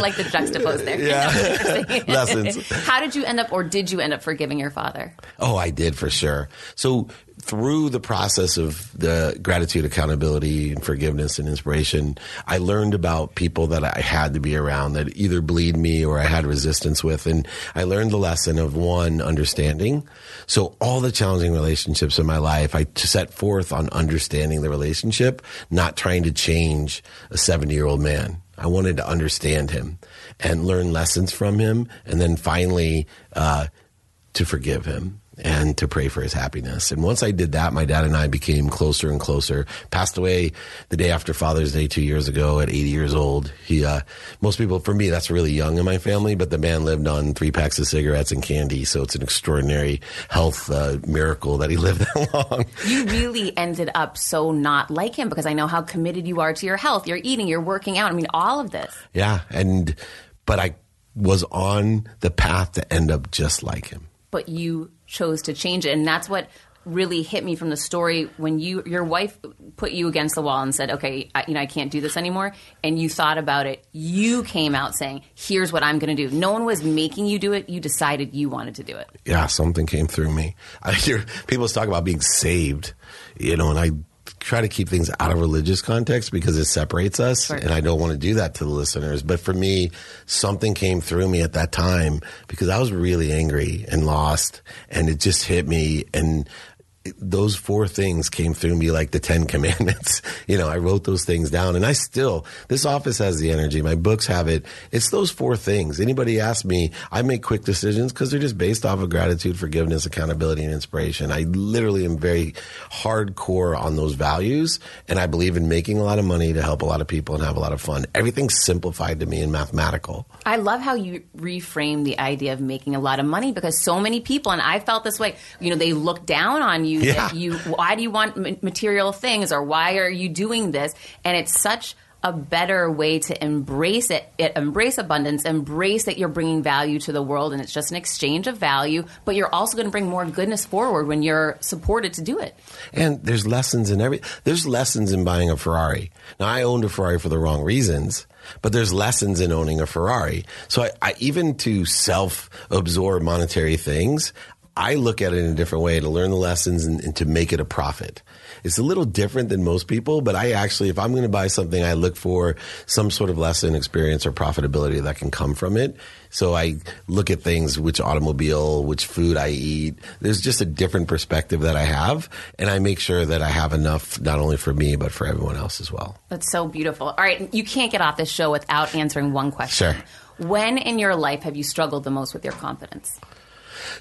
like the juxtapose there. Yeah. Lessons. How did you end up, or did you end up forgiving your father? Oh, I did for sure. So through the process of the gratitude, accountability, and forgiveness and inspiration, I learned about people that I had to be around that either bleed me or I had resistance with. And I learned the lesson of one, understanding. So all the challenging relationships in my life, I set forth on understanding the relationship, not trying to change a 70 year old man. I wanted to understand him and learn lessons from him. And then finally, uh, to forgive him and to pray for his happiness. And once I did that, my dad and I became closer and closer. Passed away the day after Father's Day two years ago at 80 years old. He, uh, most people, for me, that's really young in my family, but the man lived on three packs of cigarettes and candy. So it's an extraordinary health uh, miracle that he (laughs) lived that long. You really ended up so not like him because I know how committed you are to your health. You're eating, you're working out. I mean, all of this. Yeah. And, but I was on the path to end up just like him. But you chose to change it, and that's what really hit me from the story when you your wife put you against the wall and said, "Okay, I, you know I can't do this anymore," and you thought about it. You came out saying, "Here's what I'm going to do." No one was making you do it. You decided you wanted to do it. Yeah, something came through me. (laughs) I hear people talk about being saved, you know, and I try to keep things out of religious context because it separates us Sure. and I don't want to do that to the listeners. But for me, something came through me at that time because I was really angry and lost and it just hit me and those four things came through me like the 10 (laughs) commandments. You know, I wrote those things down and I still, this office has the energy. My books have it. It's those four things. Anybody ask me, I make quick decisions because they're just based off of gratitude, forgiveness, accountability, and inspiration. I literally am very hardcore on those values and I believe in making a lot of money to help a lot of people and have a lot of fun. Everything's simplified to me and mathematical. I love how you reframe the idea of making a lot of money because so many people, and I felt this way, you know, they look down on you. Yeah. That you, why do you want material things or why are you doing this? And it's such a better way to embrace it, it, embrace abundance, embrace that you're bringing value to the world and it's just an exchange of value, but you're also going to bring more goodness forward when you're supported to do it. And there's lessons in every, there's lessons in buying a Ferrari. Now I owned a Ferrari for the wrong reasons, but there's lessons in owning a Ferrari. So I, I even to self absorb monetary things, I look at it in a different way to learn the lessons and, and to make it a profit. It's a little different than most people, but I actually, if I'm going to buy something, I look for some sort of lesson, experience, or profitability that can come from it. So I look at things, which automobile, which food I eat. There's just a different perspective that I have, and I make sure that I have enough not only for me but for everyone else as well. That's so beautiful. All right, you can't get off this show without answering one question. Sure. When in your life have you struggled the most with your confidence?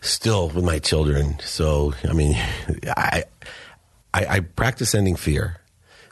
Still with my children, so I mean, (laughs) I I, I practice ending fear.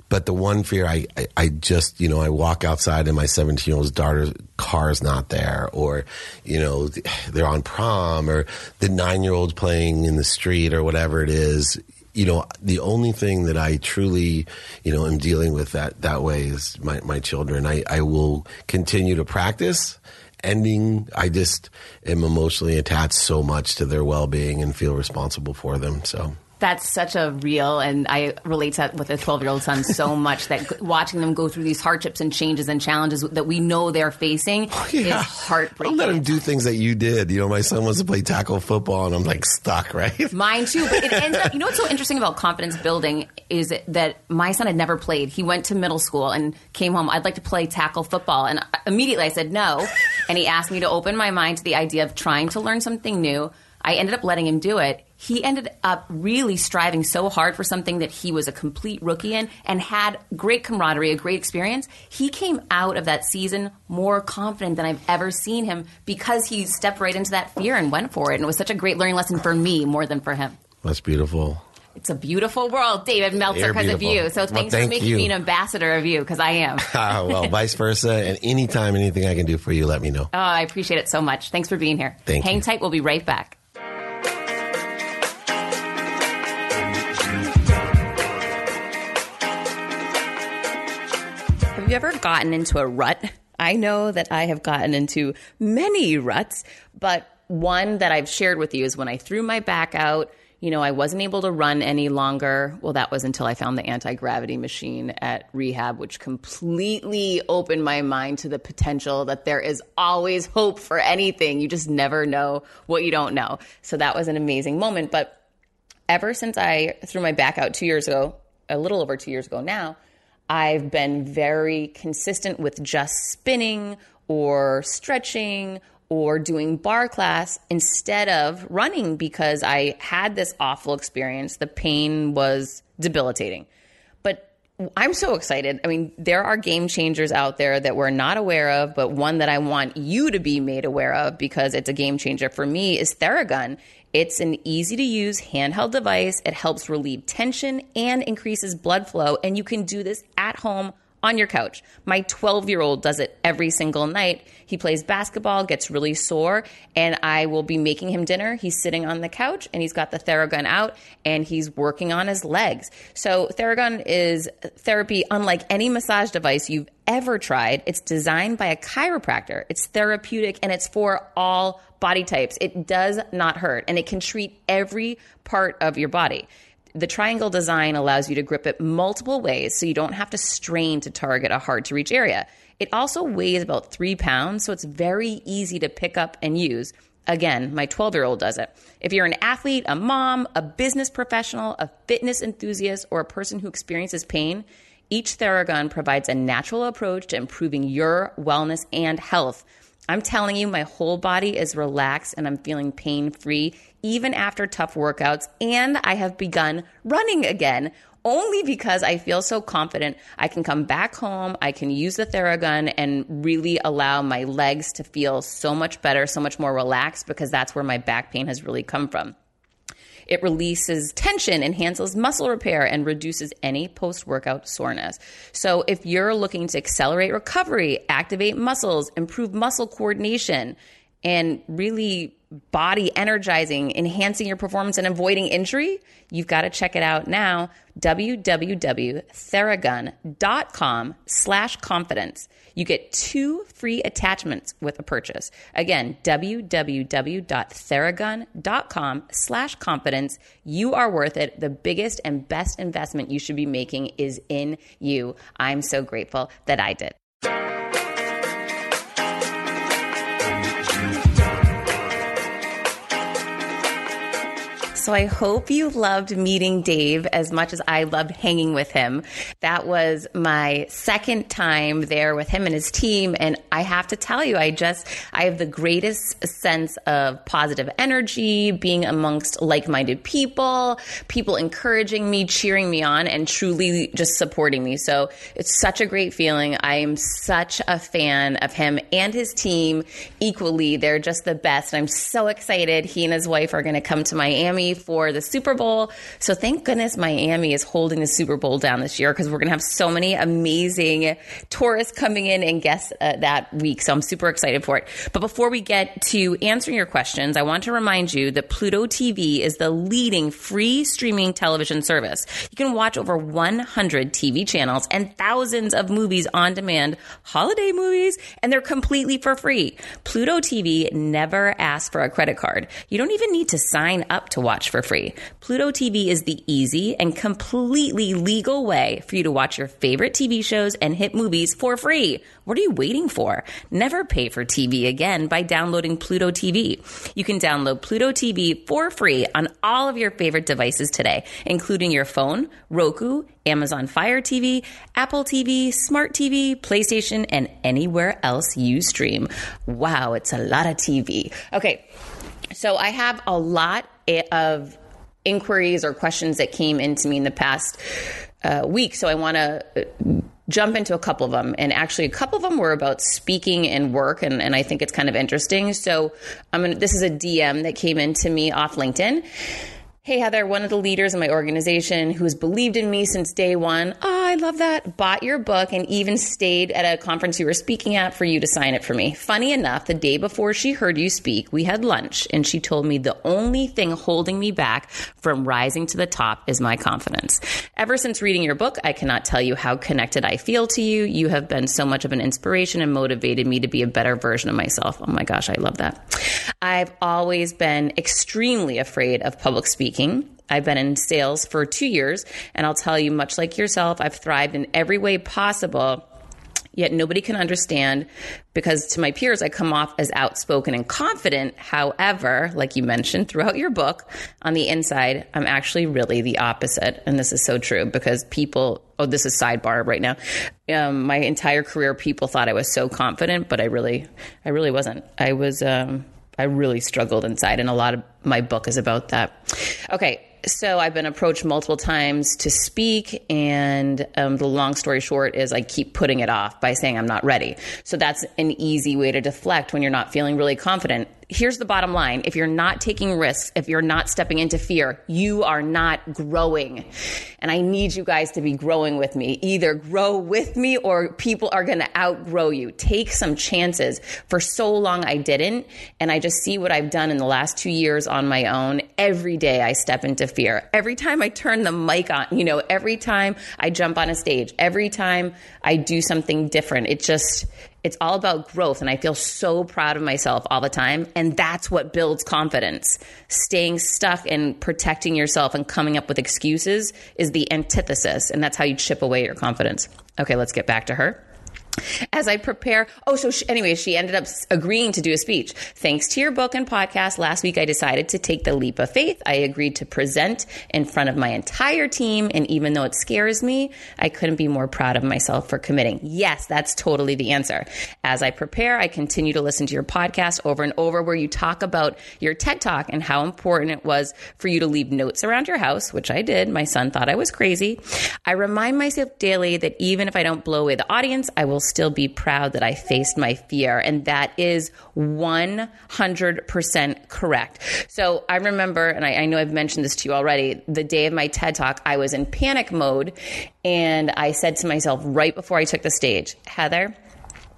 But the one fear I, I, I just, you know, I walk outside and my 17 year old's daughter's car's not there, or, you know, they're on prom, or the nine year old's playing in the street, or whatever it is. You know, the only thing that I truly, you know, am dealing with that, that way is my, my children. I, I will continue to practice ending. I just am emotionally attached so much to their well being and feel responsible for them. So. That's such a real, and I relate to that with a 12 year old son so (laughs) much that watching them go through these hardships and changes and challenges that we know they're facing oh, is Don't heartbreaking. let him do things that you did. You know, my son wants to play tackle football, and I'm like stuck, right? (laughs) Mine too, but it ends up. You know what's so interesting about confidence building is that my son had never played. He went to middle school and came home. I'd like to play tackle football, and immediately I said no. And he asked me to open my mind to the idea of trying to learn something new. I ended up letting him do it. He ended up really striving so hard for something that he was a complete rookie in and had great camaraderie, a great experience. He came out of that season more confident than I've ever seen him because he stepped right into that fear and went for it. And it was such a great learning lesson for me more than for him. That's beautiful. It's a beautiful world, David Meltzer, because of you. So Well, thanks for making you. me an ambassador of you, because I am. oh, (laughs) Ah, well, vice versa. And anytime, anything I can do for you, let me know. Oh, I appreciate it so much. Thanks for being here. Thank Hang you. tight. We'll be right back. Have you ever gotten into a rut? I know that I have gotten into many ruts, but one that I've shared with you is when I threw my back out. You know, I wasn't able to run any longer. Well, that was until I found the anti gravity machine at rehab, which completely opened my mind to the potential that there is always hope for anything. You just never know what you don't know. So that was an amazing moment. But ever since I threw my back out two years ago, a little over two years ago now, I've been very consistent with just spinning or stretching or doing bar class instead of running because I had this awful experience. The pain was debilitating. But I'm so excited. I mean, there are game changers out there that we're not aware of, but one that I want you to be made aware of because it's a game changer for me is Theragun. It's an easy to use handheld device. It helps relieve tension and increases blood flow. And you can do this at home on your couch. My 12 year old does it every single night. He plays basketball, gets really sore, and I will be making him dinner. He's sitting on the couch and he's got the Theragun out and he's working on his legs. So, Theragun is therapy unlike any massage device you've ever tried. It's designed by a chiropractor, it's therapeutic, and it's for all body types. It does not hurt and it can treat every part of your body. The triangle design allows you to grip it multiple ways so you don't have to strain to target a hard to reach area. It also weighs about three pounds, so it's very easy to pick up and use. Again, my 12 year old does it. If you're an athlete, a mom, a business professional, a fitness enthusiast, or a person who experiences pain, each Theragun provides a natural approach to improving your wellness and health. I'm telling you, my whole body is relaxed and I'm feeling pain free even after tough workouts. And I have begun running again only because I feel so confident I can come back home, I can use the Theragun and really allow my legs to feel so much better, so much more relaxed because that's where my back pain has really come from. It releases tension, enhances muscle repair, and reduces any post workout soreness. So, if you're looking to accelerate recovery, activate muscles, improve muscle coordination, and really body energizing, enhancing your performance and avoiding injury, you've got to check it out now. www.theragun.com slash confidence. You get two free attachments with a purchase. Again, www.theragun.com slash confidence. You are worth it. The biggest and best investment you should be making is in you. I'm so grateful that I did. So I hope you loved meeting Dave as much as I loved hanging with him. That was my second time there with him and his team. And I have to tell you, I just, I have the greatest sense of positive energy, being amongst like minded people, people encouraging me, cheering me on, and truly just supporting me. So it's such a great feeling. I am such a fan of him and his team equally. They're just the best. I'm so excited. He and his wife are going to come to Miami for the Super Bowl. So thank goodness Miami is holding the Super Bowl down this year because we're going to have so many amazing tourists coming in and guests uh, that week. So I'm super excited for it. But before we get to answering your questions, I want to remind you that Pluto TV is the leading free streaming television service. You can watch over 100 TV channels and thousands of movies on demand, holiday movies, and they're completely for free. Pluto TV never asks for a credit card. You don't even need to sign up to watch for free. Pluto TV is the easy and completely legal way for you to watch your favorite TV shows and hit movies for free. What are you waiting for? Never pay for TV again by downloading Pluto TV. You can download Pluto TV for free on all of your favorite devices today, including your phone, Roku, Amazon Fire TV, Apple TV, Smart TV, PlayStation, and anywhere else you stream. Wow, it's a lot of TV. Okay. So I have a lot of inquiries or questions that came into me in the past uh, week. So I want to uh, jump into a couple of them. And actually, a couple of them were about speaking and work. And, and I think it's kind of interesting. So I'm gonna, this is a DM that came into me off LinkedIn. Hey, Heather, one of the leaders in my organization who has believed in me since day one. Oh, I love that. Bought your book and even stayed at a conference you were speaking at for you to sign it for me. Funny enough, the day before she heard you speak, we had lunch and she told me the only thing holding me back from rising to the top is my confidence. Ever since reading your book, I cannot tell you how connected I feel to you. You have been so much of an inspiration and motivated me to be a better version of myself. Oh my gosh, I love that. I've always been extremely afraid of public speaking I've been in sales for two years, and I'll tell you, much like yourself, I've thrived in every way possible. Yet nobody can understand because to my peers, I come off as outspoken and confident. However, like you mentioned throughout your book, on the inside, I'm actually really the opposite. And this is so true because people, oh, this is sidebar right now. Um, my entire career, people thought I was so confident, but I really, I really wasn't. I was, um, I really struggled inside, and a lot of my book is about that. Okay, so I've been approached multiple times to speak, and um, the long story short is I keep putting it off by saying I'm not ready. So that's an easy way to deflect when you're not feeling really confident here's the bottom line if you're not taking risks, if you're not stepping into fear, you are not growing. And I need you guys to be growing with me. Either grow with me or people are going to outgrow you. Take some chances. For so long, I didn't. And I just see what I've done in the last two years on my own. Every day I step into fear. Every time I turn the mic on, you know, every time I jump on a stage, every time I do something different, it just, it's all about growth. And I feel so proud of myself all the time. And that's what builds confidence. Staying stuck and protecting yourself and coming up with excuses is the antithesis. And that's how you chip away your confidence. Okay, let's get back to her as I prepare. Oh, so she, anyway, she ended up agreeing to do a speech. Thanks to your book and podcast, last week I decided to take the leap of faith. I agreed to present in front of my entire team. And even though it scares me, I couldn't be more proud of myself for committing. Yes, that's totally the answer. As I prepare, I continue to listen to your podcast over and over where you talk about your TED Talk and how important it was for you to leave notes around your house, which I did. My son thought I was crazy. I remind myself daily that even if I don't blow away the audience, I will still be proud that I faced my fear. And that is 100% correct. So I remember, and I, I, know I've mentioned this to you already, the day of my TED Talk, I was in panic mode. And I said to myself right before I took the stage, Heather,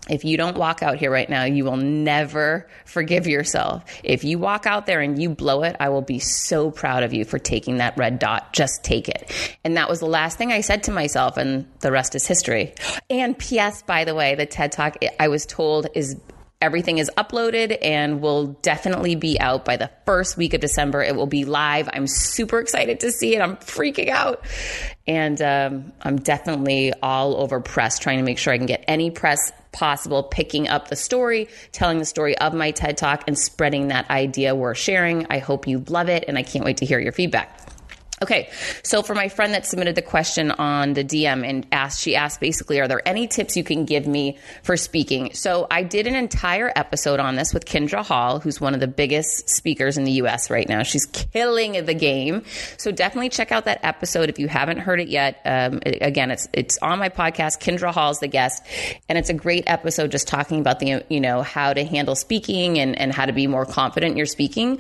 if you don't walk out here right now, you will never forgive yourself. If you walk out there and you blow it, I will be so proud of you for taking that red dot. Just take it. And that was the last thing I said to myself, and the rest is history. And P.S., by the way, the TED Talk I was told is Everything is uploaded and will definitely be out by the first week of December. It will be live. I'm super excited to see it. I'm freaking out. And um, I'm definitely all over press, trying to make sure I can get any press possible, picking up the story, telling the story of my TED Talk, and spreading that idea we're sharing. I hope you love it, and I can't wait to hear your feedback. Okay, so for my friend that submitted the question on the DM and asked, she asked basically, are there any tips you can give me for speaking? So I did an entire episode on this with Kindra Hall, who's one of the biggest speakers in the US right now. She's killing the game. So definitely check out that episode if you haven't heard it yet. Um, again, it's it's on my podcast. Kindra Hall's the guest, and it's a great episode just talking about the you know how to handle speaking and and how to be more confident in your speaking.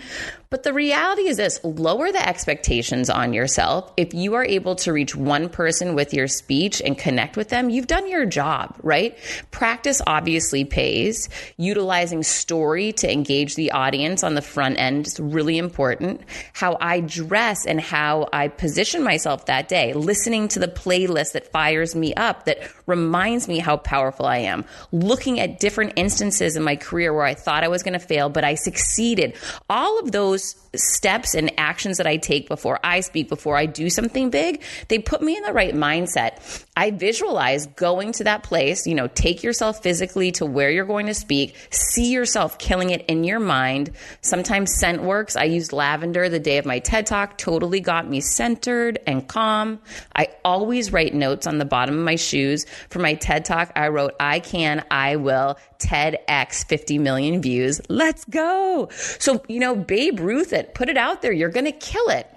But the reality is this lower the expectations on yourself. If you are able to reach one person with your speech and connect with them, you've done your job, right? Practice obviously pays. Utilizing story to engage the audience on the front end is really important. How I dress and how I position myself that day, listening to the playlist that fires me up, that reminds me how powerful I am. Looking at different instances in my career where I thought I was going to fail, but I succeeded. All of those those steps and actions that I take before I speak, before I do something big, they put me in the right mindset. I visualize going to that place, you know, take yourself physically to where you're going to speak, see yourself killing it in your mind. Sometimes scent works. I used lavender the day of my TED Talk, totally got me centered and calm. I always write notes on the bottom of my shoes. For my TED Talk, I wrote, I can, I will, TEDx 50 million views. Let's go. So, you know, Babe Ruth it, put it out there. You're going to kill it.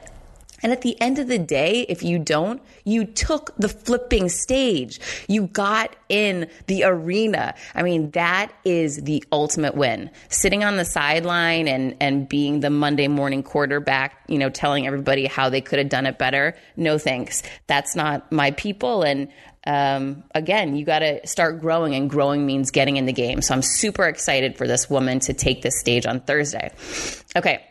And at the end of the day, if you don't, you took the flipping stage. You got in the arena. I mean, that is the ultimate win. Sitting on the sideline and, and being the Monday morning quarterback, you know, telling everybody how they could have done it better. No thanks. That's not my people. And um, again, you got to start growing, and growing means getting in the game. So I'm super excited for this woman to take this stage on Thursday. Okay.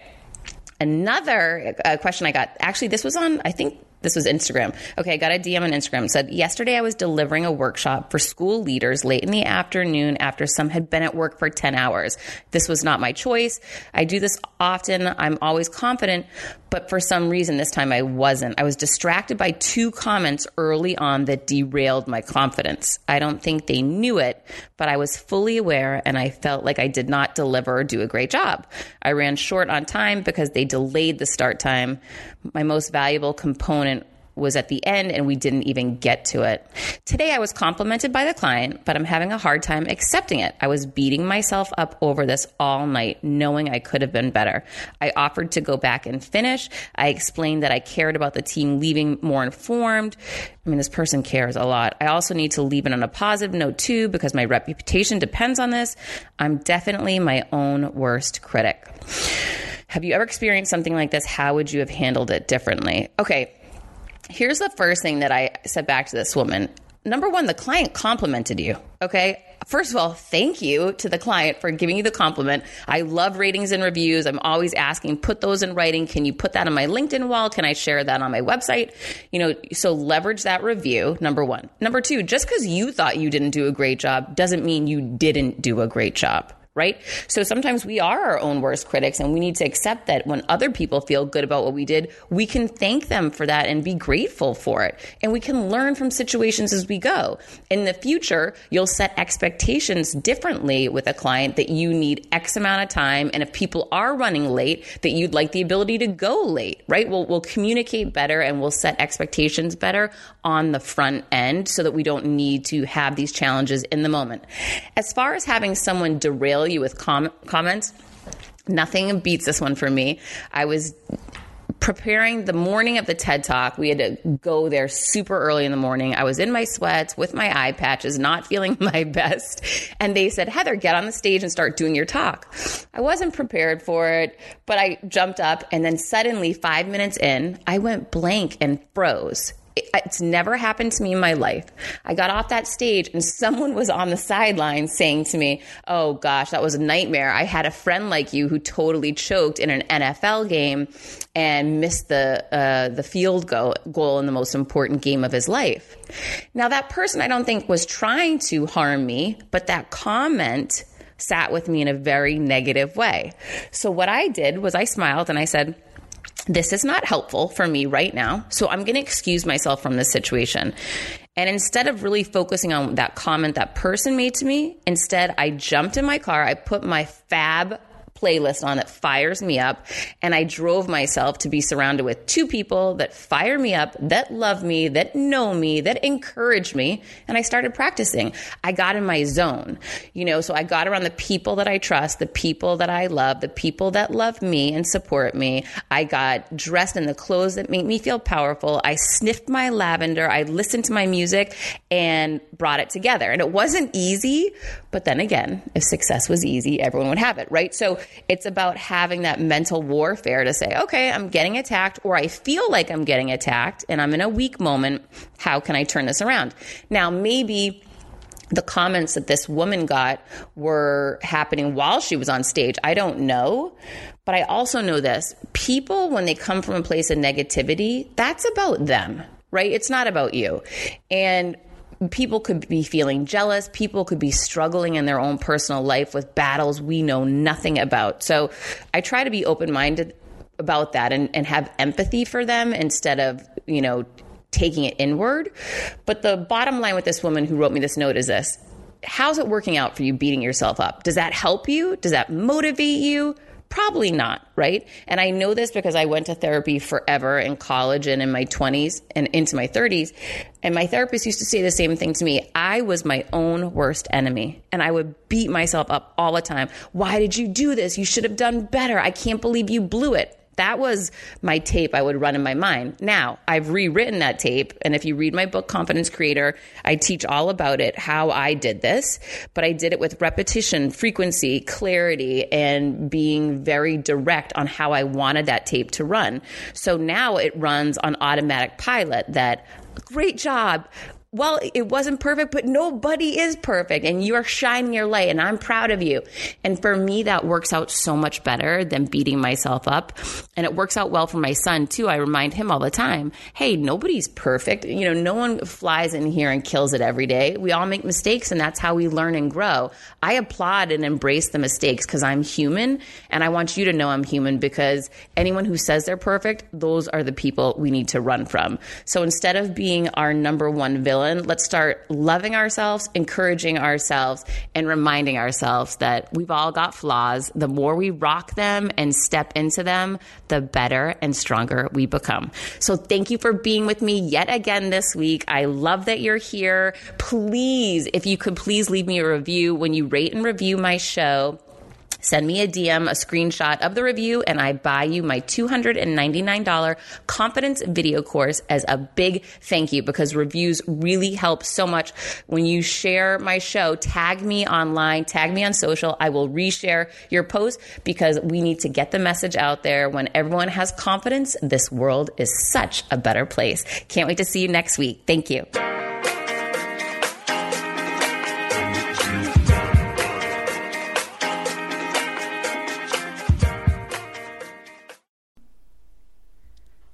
Another uh, question I got actually, this was on, I think this was Instagram. Okay, I got a DM on Instagram. Said, Yesterday I was delivering a workshop for school leaders late in the afternoon after some had been at work for 10 hours. This was not my choice. I do this often. I'm always confident, but for some reason this time I wasn't. I was distracted by two comments early on that derailed my confidence. I don't think they knew it, but I was fully aware and I felt like I did not deliver or do a great job. I ran short on time because they delayed the start time. My most valuable component was at the end and we didn't even get to it. Today I was complimented by the client, but I'm having a hard time accepting it. I was beating myself up over this all night, knowing I could have been better. I offered to go back and finish. I explained that I cared about the team leaving more informed. I mean, this person cares a lot. I also need to leave it on a positive note too, because my reputation depends on this. I'm definitely my own worst critic. Have you ever experienced something like this? How would you have handled it differently? Okay, Here's the first thing that I said back to this woman. Number one, the client complimented you. Okay. First of all, thank you to the client for giving you the compliment. I love ratings and reviews. I'm always asking, put those in writing. Can you put that on my LinkedIn wall? Can I share that on my website? You know, so leverage that review. Number one. Number two, just because you thought you didn't do a great job doesn't mean you didn't do a great job right? So sometimes we are our own worst critics and we need to accept that when other people feel good about what we did, we can thank them for that and be grateful for it. And we can learn from situations as we go. In the future, you'll set expectations differently with a client that you need X amount of time. And if people are running late, that you'd like the ability to go late, right? We'll, we'll communicate better and we'll set expectations better on the front end so that we don't need to have these challenges in the moment. As far as having someone derail you with com- comments. Nothing beats this one for me. I was preparing the morning of the TED Talk. We had to go there super early in the morning. I was in my sweats with my eye patches, not feeling (laughs) my best. And they said, Heather, get on the stage and start doing your talk. I wasn't prepared for it, but I jumped up and then suddenly, five minutes in, I went blank and froze it's never happened to me in my life. I got off that stage and someone was on the sideline saying to me, Oh gosh, that was a nightmare. I had a friend like you who totally choked in an NFL game and missed the, uh, the field goal, goal in the most important game of his life. Now, that person I don't think was trying to harm me, but that comment sat with me in a very negative way. So what I did was I smiled and I said, this is not helpful for me right now. So I'm going to excuse myself from this situation. And instead of really focusing on that comment that person made to me, instead I jumped in my car, I put my fab playlist on that fires me up. And I drove myself to be surrounded with two people that fire me up, that love me, that know me, that encourage me. And I started practicing. I got in my zone, you know, so I got around the people that I trust, the people that I love, the people that love me and support me. I got dressed in the clothes that make me feel powerful. I sniffed my lavender. I listened to my music and brought it together. And it wasn't easy, but then again, if success was easy, everyone would have it, right? So it's about having that mental warfare to say, okay, I'm getting attacked, or I feel like I'm getting attacked and I'm in a weak moment. How can I turn this around? Now, maybe the comments that this woman got were happening while she was on stage. I don't know. But I also know this people, when they come from a place of negativity, that's about them, right? It's not about you. And people could be feeling jealous. People could be struggling in their own personal life with battles we know nothing about. So I try to be open minded about that and, and have empathy for them instead of, you know, taking it inward. But the bottom line with this woman who wrote me this note is this How's it working out for you beating yourself up? Does that help you? Does that motivate you? Probably not, right? And I know this because I went to therapy forever in college and in my 20s and into my 30s. And my therapist used to say the same thing to me. I was my own worst enemy and I would beat myself up all the time. Why did you do this? You should have done better. I can't believe you blew it. That was my tape I would run in my mind. Now, I've rewritten that tape. And if you read my book, Confidence Creator, I teach all about it, how I did this. But I did it with repetition, frequency, clarity, and being very direct on how I wanted that tape to run. So now it runs on automatic pilot that great job well, it wasn't perfect, but nobody is perfect. And you are shining your light, and I'm proud of you. And for me, that works out so much better than beating myself up. And it works out well for my son, too. I remind him all the time hey, nobody's perfect. You know, no one flies in here and kills it every day. We all make mistakes, and that's how we learn and grow. I applaud and embrace the mistakes because I'm human, and I want you to know I'm human because anyone who says they're perfect, those are the people we need to run from. So instead of being our number one villain, villain. Let's start loving ourselves, encouraging ourselves, and reminding ourselves that we've all got flaws. The more we rock them and step into them, the better and stronger we become. So thank you for being with me yet again this week. I love that you're here. Please, if you could please leave me a review when you rate and review my show Send me a DM, a screenshot of the review, and I buy you my $299 confidence video course as a big thank you because reviews really help so much. When you share my show, tag me online, tag me on social. I will reshare your post because we need to get the message out there. When everyone has confidence, this world is such a better place. Can't wait to see you next week. Thank you.